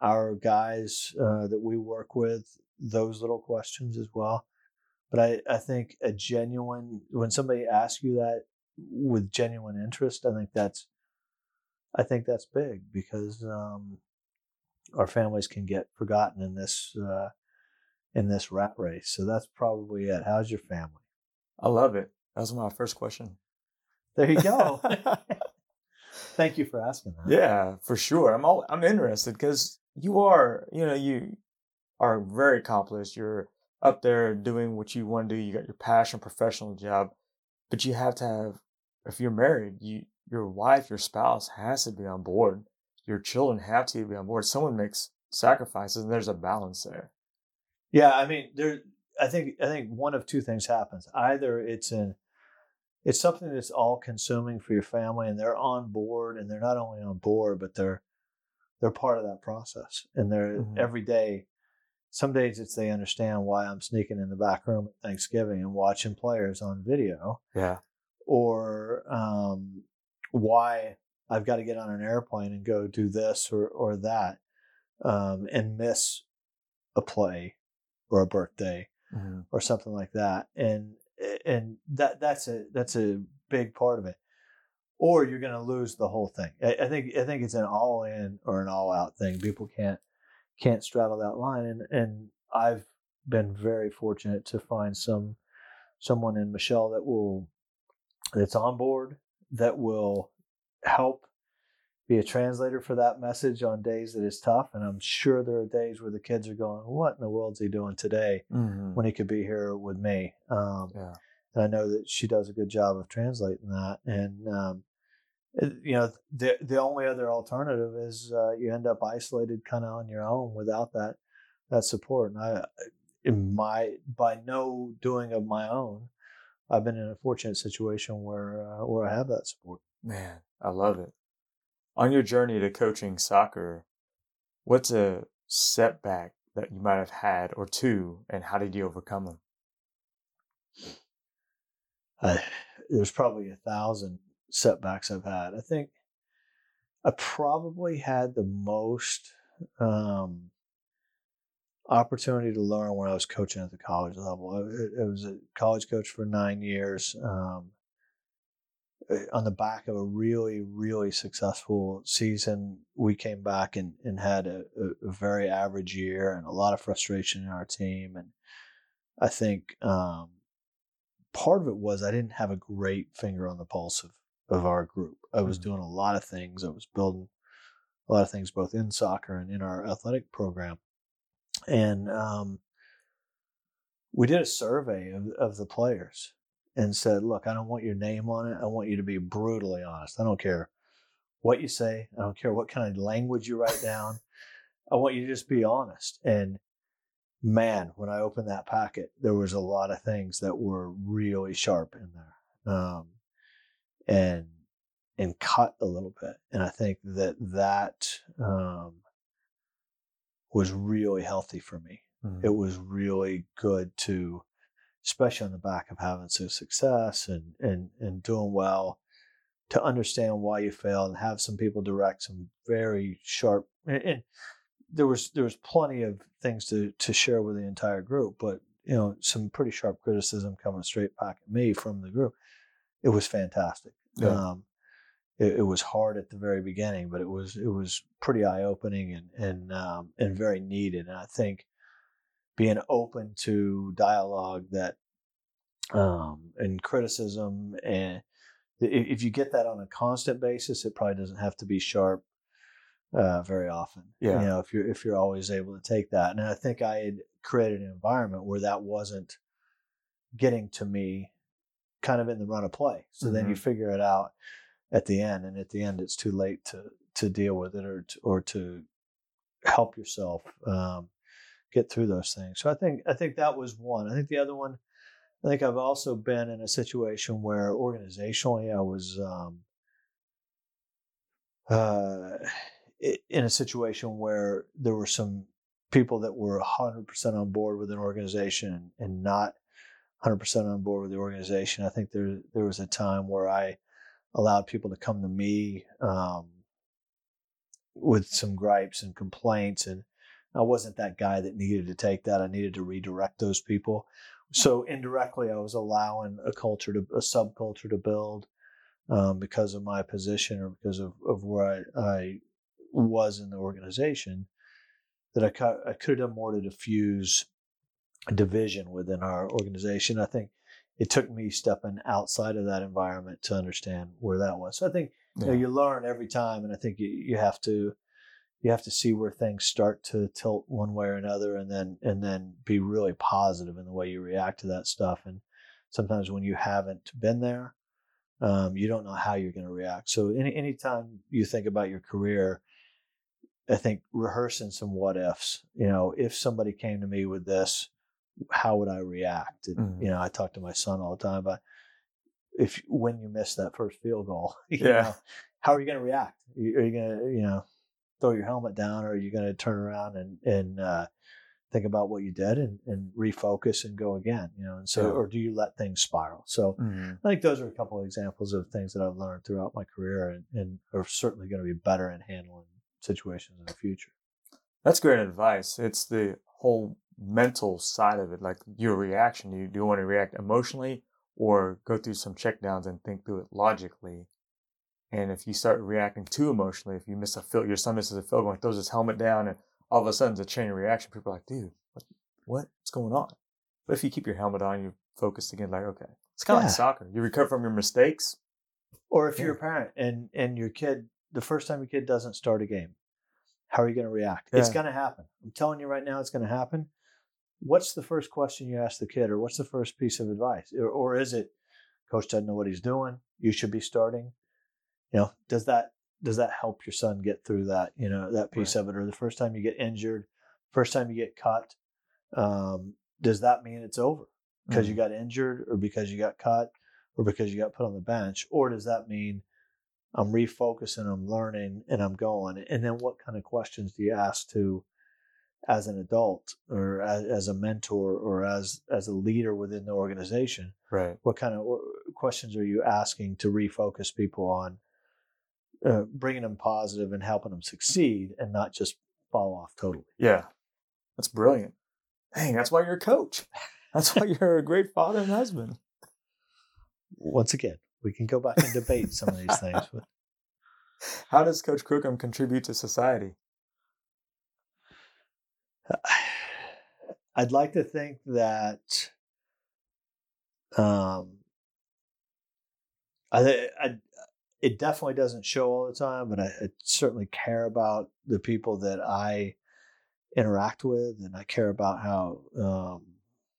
B: our guys uh, that we work with those little questions as well. But I, I think a genuine, when somebody asks you that with genuine interest, I think that's, I think that's big because um, our families can get forgotten in this, uh, in this rat race. So that's probably it. How's your family?
C: I love it. That was my first question.
B: There you go. *laughs* *laughs* Thank you for asking that.
C: Yeah, for sure. I'm all I'm interested because you are, you know, you are very accomplished. You're up there doing what you want to do. You got your passion, professional job, but you have to have. If you're married, you your wife, your spouse has to be on board. Your children have to be on board. Someone makes sacrifices, and there's a balance there.
B: Yeah, I mean, there. I think I think one of two things happens. Either it's an it's something that's all consuming for your family, and they're on board, and they're not only on board, but they're they're part of that process, and they're
C: Mhm.
B: every day. Some days it's they understand why I'm sneaking in the back room at Thanksgiving and watching players on video,
C: Yeah.
B: or um, why I've got to get on an airplane and go do this or or that, um, and miss a play or a birthday
C: Mhm.
B: or something like that and and that that's a that's a big part of it or you're going to lose the whole thing I, I think i think it's an all in or an all out thing people can't can't straddle that line and and i've been very fortunate to find some someone in michelle that will that's on board that will help be a translator for that message on days that it's tough and i'm sure there are days where the kids are going what in the world's he doing today
C: Mhm.
B: when he could be here with me. Um,
C: Yeah.
B: and I know that she does a good job of translating that. And um, you know, the the only other alternative is uh, you end up isolated, kind of on your own without that that support. And I, in my by no doing of my own, I've been in a fortunate situation where uh, where I have that support.
C: Man, I love it. On your journey to coaching soccer, what's a setback that you might have had or two, and how did you overcome them?
B: I, there's probably a thousand setbacks I've had. I think I probably had the most um, opportunity to learn when I was coaching at the college level. I, I was a college coach for nine years. Um, uh, on the back of a really, really successful season, we came back and, and had a, a very average year and a lot of frustration in our team. And I think um, part of it was I didn't have a great finger on the pulse of, of our group. I was
C: Mhm.
B: doing a lot of things. I was building a lot of things both in soccer and in our athletic program. And um, we did a survey of, of the players and said, look, I don't want your name on it. I want you to be brutally honest. I don't care what you say. I don't care what kind of language you write down. I want you to just be honest. And man, when I opened that packet, there was a lot of things that were really sharp in there, um, and and cut a little bit. And I think that that um, was really healthy for me.
C: Mhm.
B: It was really good to especially on the back of having some success and and and doing well, to understand why you failed and have some people direct some very sharp and, and there was there was plenty of things to to share with the entire group, but you know some pretty sharp criticism coming straight back at me from the group. It was fantastic.
C: Yeah.
B: Um, it, it was hard at the very beginning, but it was it was pretty eye opening and and um, and very needed. And I think being open to dialogue that um, and criticism and if if you get that on a constant basis, it probably doesn't have to be sharp uh, very often.
C: Yeah.
B: You know, if you're if you're always able to take that, and I think I had created an environment where that wasn't getting to me, kind of in the run of play. So then you figure it out at the end, and at the end, it's too late to to deal with it or to, or to help yourself um, get through those things. So I think I think that was one. I think the other one. I think I've also been in a situation where organizationally I was um, uh, in a situation where there were some people that were 100% on board with an organization and not 100% on board with the organization. I think there there was a time where I allowed people to come to me um, with some gripes and complaints, and I wasn't that guy that needed to take that. I needed to redirect those people. So indirectly, I was allowing a culture to a subculture to build um, because of my position or because of, of where I, I was in the organization. That I, I could have done more to diffuse division within our organization. I think it took me stepping outside of that environment to understand where that was. So I think you, know, you learn every time, and I think you, you have to you have to see where things start to tilt one way or another, and then and then be really positive in the way you react to that stuff. And sometimes when you haven't been there, um, you don't know how you're going to react. So any anytime you think about your career, I think rehearsing some what ifs. You know, if somebody came to me with this, how would I react? And
C: Mhm.
B: you know, I talk to my son all the time about if when you miss that first field goal, *laughs* you
C: Yeah.
B: know, how are you going to react? Are you going to you know throw your helmet down, or are you going to turn around and and uh, think about what you did and, and refocus and go again? You know, and so
C: Yeah.
B: or do you let things spiral? So
C: Mhm.
B: I think those are a couple of examples of things that I've learned throughout my career and, and are certainly going to be better in handling situations in the future.
C: That's great advice. It's the whole mental side of it, like your reaction. Do you, do you want to react emotionally or go through some checkdowns and think through it logically? And if you start reacting too emotionally, if you miss a field, your son misses a field goal and throws his helmet down, and all of a sudden it's a chain reaction. People are like, dude, what, what? what's going on? But if you keep your helmet on, you're focused again, like, okay. It's kind of
B: Yeah.
C: like soccer. You recover from your mistakes.
B: Or if you're a parent and and your kid, the first time your kid doesn't start a game, how are you going to react? It's going to happen. I'm telling you right now, it's going to happen. What's the first question you ask the kid, or what's the first piece of advice, or, or is it, coach doesn't know what he's doing? You should be starting. You know, does that does that help your son get through that? You know, that piece of it, or the first time you get injured, first time you get cut, um, does that mean it's over because you
C: Mhm.
B: got injured, or because you got cut, or because you got put on the bench, or does that mean I'm refocusing, I'm learning, and I'm going? And then what kind of questions do you ask to, as an adult, or as, as a mentor, or as as a leader within the organization?
C: Right.
B: What kind of questions are you asking to refocus people on, uh, bringing them positive and helping them succeed, and not just fall off totally?
C: Yeah. That's brilliant. Dang, that's why you're a coach. That's why you're a great father and husband.
B: Once again, we can go back and debate some of these things, but *laughs*
C: How does Coach Crookham contribute to society? *sighs*
B: I'd like to think that um, I, I it definitely doesn't show all the time, but I, I certainly care about the people that I interact with, and I care about how um,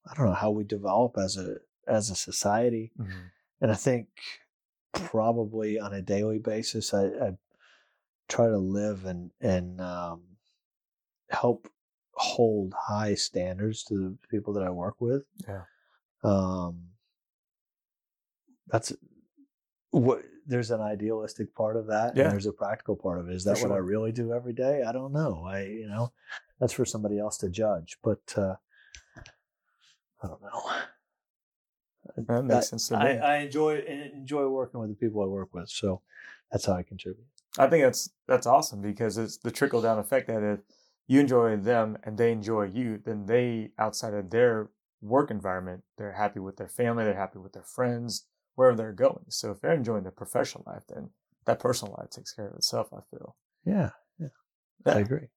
B: I don't know how we develop as a as a society. And I think probably on a daily basis, I, I try to live and and um, help hold high standards to the people that I work with.
C: Yeah.
B: Um, that's what there's an idealistic part of that,
C: Yeah.
B: and there's a practical part of it. Is that
C: For
B: what I really do every day? I don't know. I you know that's for somebody else to judge, but uh, I don't know.
C: That makes
B: I,
C: sense to me.
B: I, I enjoy enjoy working with the people I work with, so that's how I contribute.
C: I think that's that's awesome because it's the trickle down effect that if you enjoy them and they enjoy you, then they outside of their work environment, they're happy with their family, they're happy with their friends, wherever they're going. So if they're enjoying their professional life, then that personal life takes care of itself, I feel.
B: Yeah, yeah, I *laughs* agree.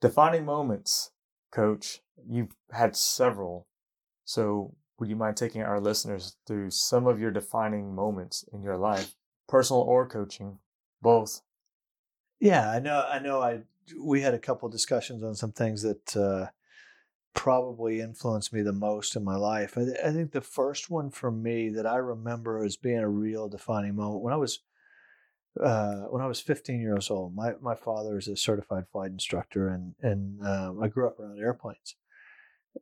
C: Defining moments, coach. You've had several. So would you mind taking our listeners through some of your defining moments in your life, personal or coaching, both?
B: Yeah, I know. I know. I we had a couple discussions on some things that uh, probably influenced me the most in my life. I, I, think the first one for me that I remember as being a real defining moment when I was uh, when I was 15 years old. My my father is a certified flight instructor, and and um, I grew up around airplanes.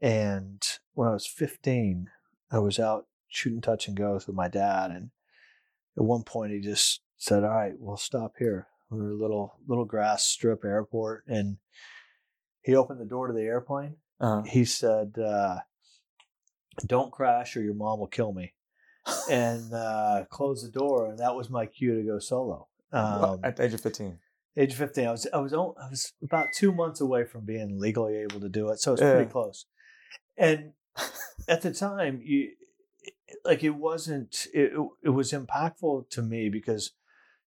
B: And when I was 15, I was out shooting touch and goes with my dad, and at one point he just said, "All right, we'll stop here." We were a little little grass strip airport, and he opened the door to the airplane. Uh-huh. He said, uh, "Don't crash, or your mom will kill me." *laughs* and uh, closed the door, and that was my cue to go solo.
C: Um, At the age of fifteen.
B: Age of fifteen, I was I was I was about two months away from being legally able to do it, so it's yeah. pretty close. And at the time, you like it wasn't it, it was impactful to me because,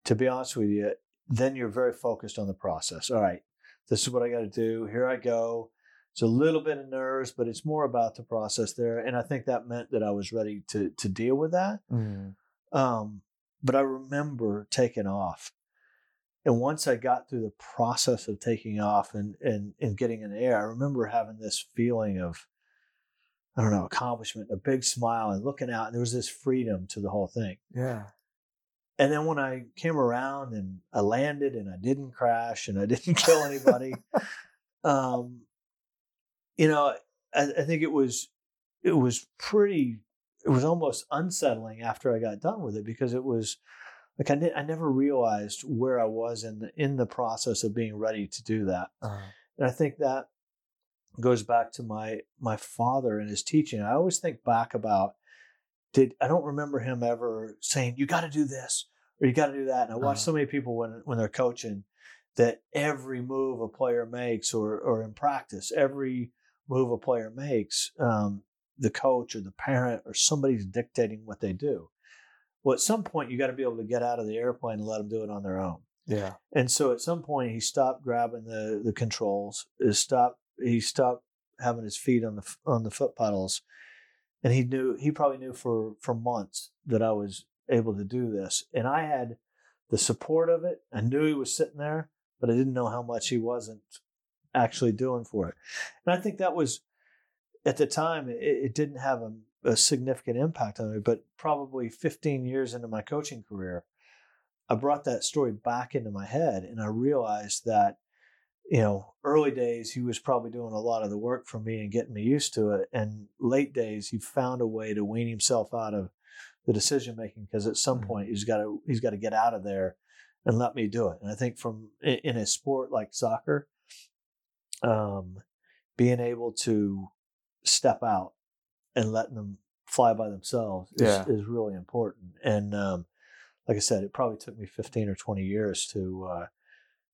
B: to be honest with you, then you're very focused on the process. All right, this is what I got to do. Here I go. It's a little bit of nerves, but it's more about the process there. And I think that meant that I was ready to to deal with that. Mm. Um, but I remember taking off. And once I got through the process of taking off and, and, and getting in the air, I remember having this feeling of, I don't know, accomplishment, a big smile and looking out. And there was this freedom to the whole thing.
C: Yeah.
B: And then when I came around and I landed and I didn't crash and I *laughs* didn't kill anybody, um, you know, I, I think it was it was pretty it was almost unsettling after I got done with it because it was like I, I never realized where I was in the in the process of being ready to do that. Uh-huh. And I think that goes back to my my father and his teaching. I always think back about did I don't remember him ever saying you got to do this or you got to do that. And I watch uh-huh. so many people when when they're coaching that every move a player makes or or in practice every move a player makes, um, the coach or the parent or somebody's dictating what they do. Well, at some point, you got to be able to get out of the airplane and let them do it on their own.
C: Yeah.
B: And so at some point, he stopped grabbing the the controls. He stopped. He stopped having his feet on the on the foot pedals, and he knew he probably knew for for months that I was able to do this, and I had the support of it. I knew he was sitting there, but I didn't know how much he wasn't actually doing for it. And I think that was at the time it, it didn't have a, a, significant impact on me, but probably 15 years into my coaching career, I brought that story back into my head and I realized that you know, early days he was probably doing a lot of the work for me and getting me used to it. And late days he found a way to wean himself out of the decision making because at some mm-hmm. point he's got to he's got to get out of there and let me do it. And I think from in a sport like soccer, um, being able to step out and letting them fly by themselves is, yeah. is really important. And um, like I said, it probably took me 15 or 20 years to uh,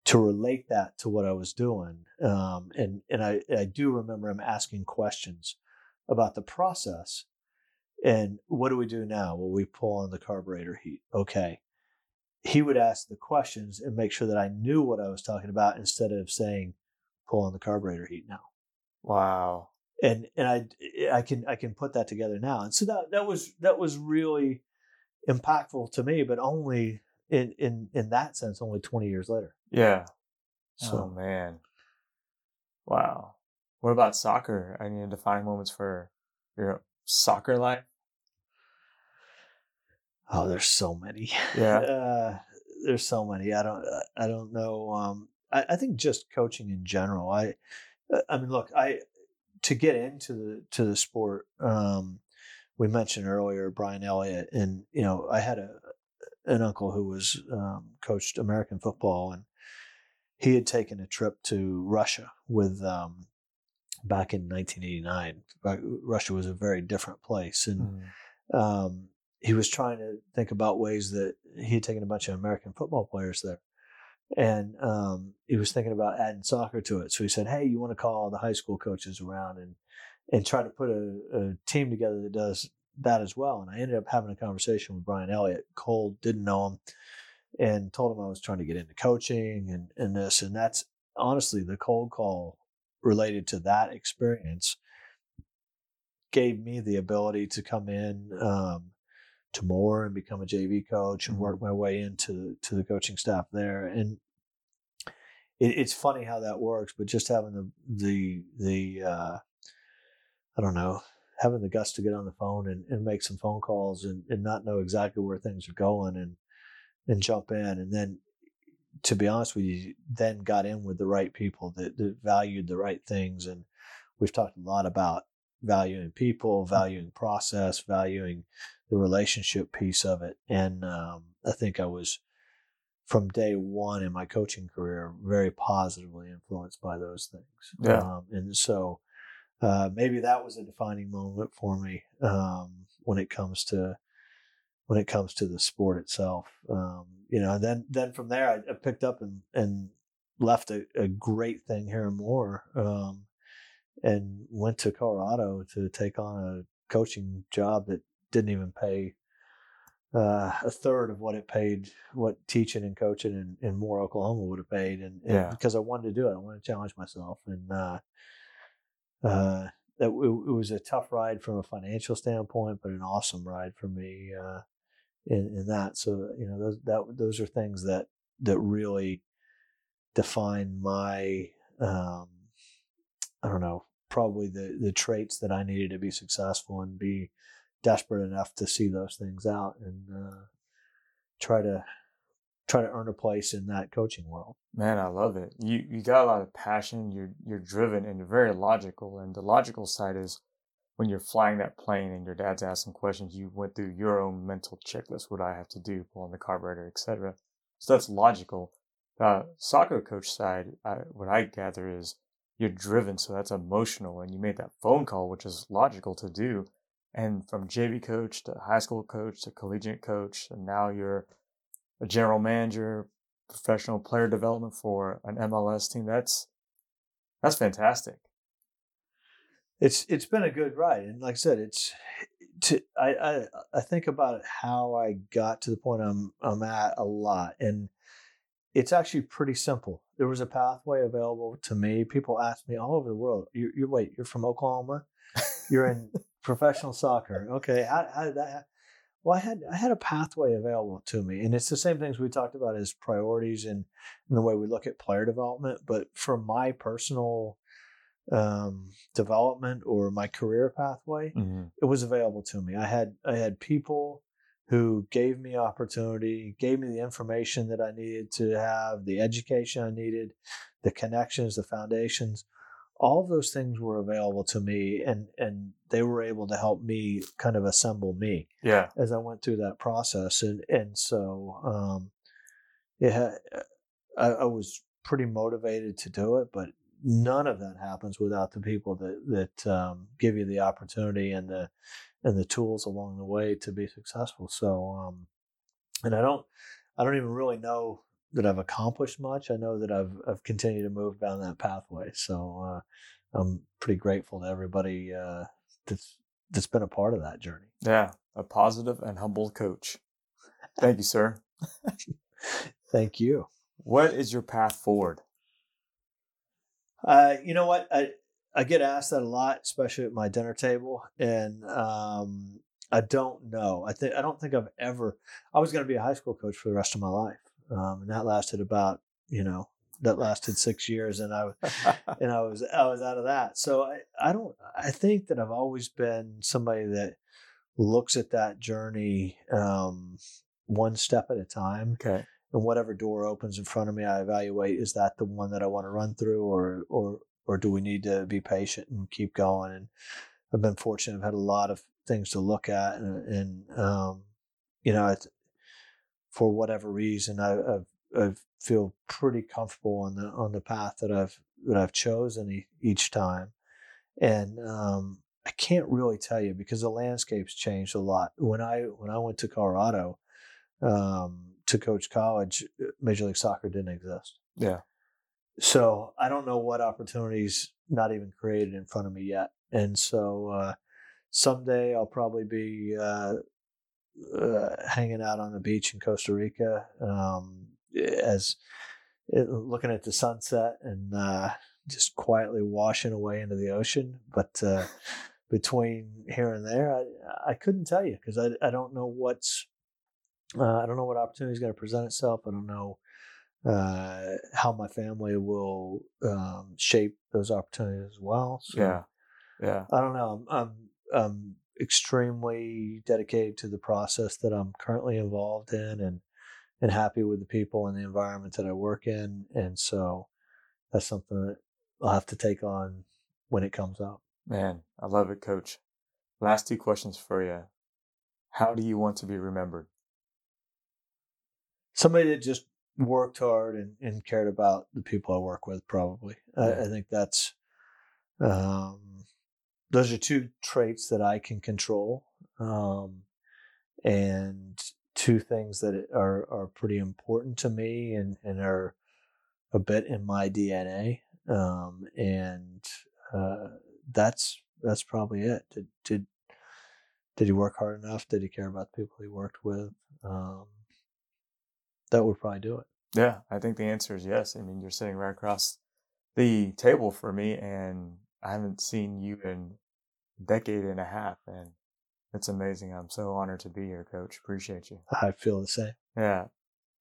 B: to relate that to what I was doing. Um, and and I, I do remember him asking questions about the process. And what do we do now? Well, we pull on the carburetor heat. Okay. He would ask the questions and make sure that I knew what I was talking about instead of saying, pull on the carburetor heat now.
C: Wow.
B: And and I I can I can put that together now. And so that that was that was really impactful to me, but only in in in that sense only 20 years later.
C: Yeah. So oh man. Wow. What about soccer? I Any defining moments for your soccer life?
B: Oh, there's so many. *laughs*
C: Yeah.
B: Uh, there's so many. I don't. I don't know. Um, I, I think just coaching in general. I, uh, I mean, look, I to get into the to the sport. Um, we mentioned earlier Brian Elliott, and you know, I had a an uncle who was um, coached American football, and he had taken a trip to Russia with um, back in 1989. Russia was a very different place, and
C: Mm.
B: um, he was trying to think about ways that he had taken a bunch of American football players there, and um, he was thinking about adding soccer to it. So he said, "Hey, you want to call the high school coaches around and and try to put a, a team together that does that as well?" And I ended up having a conversation with Brian Elliott. Cole didn't know him, and told him I was trying to get into coaching and and this and that's honestly the cold call related to that experience gave me the ability to come in um, to Moore and become a JV coach and work my way into to the coaching staff there. And it, it's funny how that works, but just having the the the uh, I don't know having the guts to get on the phone and, and make some phone calls and, and not know exactly where things are going and and jump in and then to be honest with you then got in with the right people that, that valued the right things and we've talked a lot about valuing people valuing process valuing the relationship piece of it and um, i think i was from day one in my coaching career very positively influenced by those things
C: Yeah.
B: um, and so uh, maybe that was a defining moment for me um, when it comes to when it comes to the sport itself. Um, you know, and then then from there, I, I picked up and and left a, a great thing here and Moore, um, and went to Colorado to take on a coaching job that didn't even pay uh, a third of what it paid, what teaching and coaching in, in Moore, Oklahoma would have paid, and, and
C: Yeah.
B: because I wanted to do it, I wanted to challenge myself, and uh, uh, that it, it was a tough ride from a financial standpoint, but an awesome ride for me uh, in in that. So you know, those that those are things that that really define my um, I don't know, probably the the traits that I needed to be successful and be desperate enough to see those things out and uh, try to try to earn a place in that coaching world.
C: Man, I love it. You you got a lot of passion. You're you're driven and you're very logical. And the logical side is when you're flying that plane and your dad's asking questions, you went through your own mental checklist. What I have to do? Pull on the carburetor, etc. So that's logical. The soccer coach side, I, what I gather is you're driven, so that's emotional, and you made that phone call, which is logical to do. And from JV coach to high school coach to collegiate coach, and now you're a general manager, professional player development for an MLS team. That's that's fantastic.
B: It's it's been a good ride, and like I said, it's to I I, I think about how I got to the point I'm I'm at a lot, and it's actually pretty simple. There was a pathway available to me. People ask me all over the world. You you wait, you're from Oklahoma, you're in *laughs* professional soccer. Okay, how, how did that? happen? Well, I had I had a pathway available to me, and it's the same things we talked about as priorities and, and the way we look at player development. But for my personal um, development or my career pathway,
C: Mm-hmm.
B: it was available to me. I had I had people who gave me opportunity, gave me the information that I needed to have, the education I needed, the connections, the foundations. All of those things were available to me, and and they were able to help me kind of assemble me
C: Yeah.
B: as I went through that process, and and so um, yeah, I, I was pretty motivated to do it, but none of that happens without the people that that um, give you the opportunity and the and the tools along the way to be successful. So, um, and I don't I don't even really know that I've accomplished much. I know that I've I've continued to move down that pathway. So uh, I'm pretty grateful to everybody uh, that's that's been a part of that journey.
C: Yeah. A positive and humble coach. *laughs* Thank you, sir.
B: Thank you.
C: What is your path forward?
B: Uh, you know what? I I get asked that a lot, especially at my dinner table, and um, I don't know. I think I don't think I've ever. I was going to be a high school coach for the rest of my life, um, and that lasted about you know that lasted six years, and I *laughs* and I was I was out of that. So I I don't. I think that I've always been somebody that looks at that journey um, one step at a time
C: okay.
B: And whatever door opens in front of me, I evaluate is that the one that I want to run through, or or or do we need to be patient and keep going? And I've been fortunate; I've had a lot of things to look at, and, and um, you know, for whatever reason, I I've, I feel pretty comfortable on the on the path that I've that I've chosen e- each time. and um, I can't really tell you because the landscape's changed a lot. When I when I went to Colorado um, to coach college, uh, Major League Soccer didn't exist.
C: Yeah.
B: So I don't know what opportunities not even created in front of me yet, and so uh, someday I'll probably be uh, uh, hanging out on the beach in Costa Rica um, as it, looking at the sunset and uh, just quietly washing away into the ocean. But uh, *laughs* between here and there, I, I couldn't tell you because I, I don't know what's uh, I don't know what opportunity is going to present itself. I don't know uh, how my family will um, shape those opportunities as well.
C: So yeah, yeah.
B: I don't know. I'm, I'm, I'm extremely dedicated to the process that I'm currently involved in, and and happy with the people and the environment that I work in. And so that's something that I'll have to take on when it comes up.
C: Man, I love it, coach. Last two questions for you. How do you want to be remembered?
B: Somebody that just worked hard and, and cared about the people I work with, probably. Yeah. I, I, think that's, um, those are two traits that I can control. Um, and two things that are, are pretty important to me and, and are a bit in my DNA. Um, and, uh, that's, that's probably it. Did, did, did he work hard enough? Did he care about the people he worked with? Um, that would probably do it.
C: Yeah, I think the answer is yes. I mean, you're sitting right across the table for me, and I haven't seen you in a decade and a half, and it's amazing. I'm so honored to be here, Coach. Appreciate you.
B: I feel the same.
C: Yeah.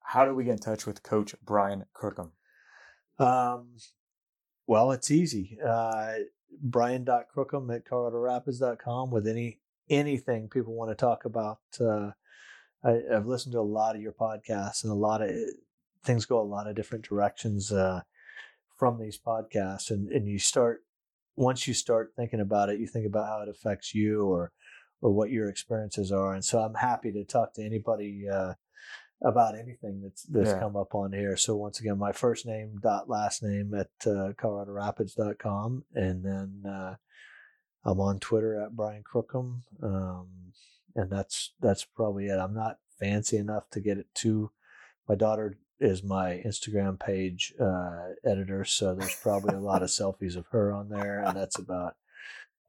C: How do we get in touch with Coach Brian Crookham?
B: Um, well, it's easy. Uh, Brian.crookham at coloradorapids.com with any anything people want to talk about. Uh, I, have listened to a lot of your podcasts and a lot of things go a lot of different directions uh, from these podcasts. And, and you start, once you start thinking about it, you think about how it affects you or, or what your experiences are. And so I'm happy to talk to anybody uh, about anything that's that's yeah. come up on here. So once again, my first name dot last name at uh, ColoradoRapids.com, and then uh, I'm on Twitter at Brian Crookham, um, and that's that's probably it. I'm not fancy enough to get it to my daughter is my Instagram page uh, editor, so there's probably a lot of *laughs* selfies of her on there, and that's about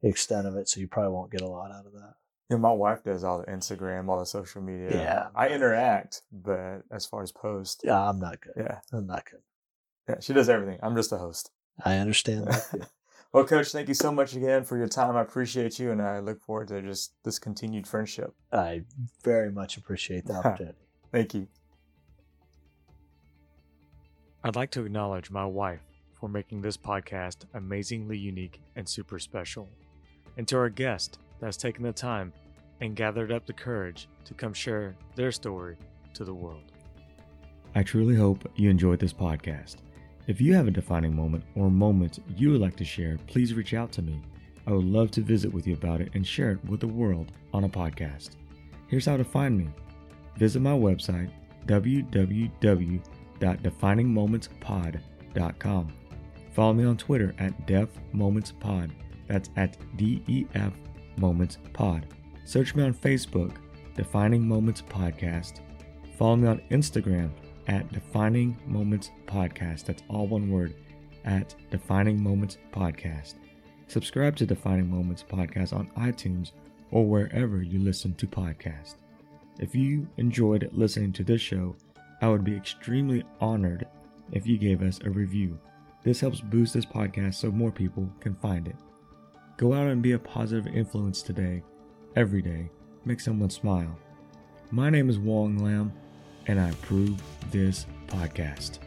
B: the extent of it. So you probably won't get a lot out of that.
C: Yeah, my wife does all the Instagram, all the social media.
B: Yeah,
C: I interact, but as far as post,
B: yeah, I'm not good.
C: Yeah,
B: I'm not good.
C: Yeah, she does everything. I'm just a host.
B: I understand that. *laughs*
C: well, Coach, thank you so much again for your time. I appreciate you, and I look forward to just this continued friendship.
B: I very much appreciate the *laughs* opportunity.
C: thank you. I'd like to acknowledge my wife for making this podcast amazingly unique and super special, and to our guest that's taken the time and gathered up the courage to come share their story to the world. I truly hope you enjoyed this podcast. If you have a defining moment or moments you would like to share, please reach out to me. I would love to visit with you about it and share it with the world on a podcast. Here's how to find me. Visit my website, www.definingmomentspod.com. Follow me on Twitter at DefMomentsPod. That's at D-E-F Moments Pod. Search me on Facebook, Defining Moments Podcast. Follow me on Instagram at Defining Moments Podcast. That's all one word, at Defining Moments Podcast. Subscribe to Defining Moments Podcast on iTunes or wherever you listen to podcasts. If you enjoyed listening to this show, I would be extremely honored if you gave us a review. This helps boost this podcast so more people can find it. Go out and be a positive influence today, every day. Make someone smile. My name is Wong Lam, and I approve this podcast.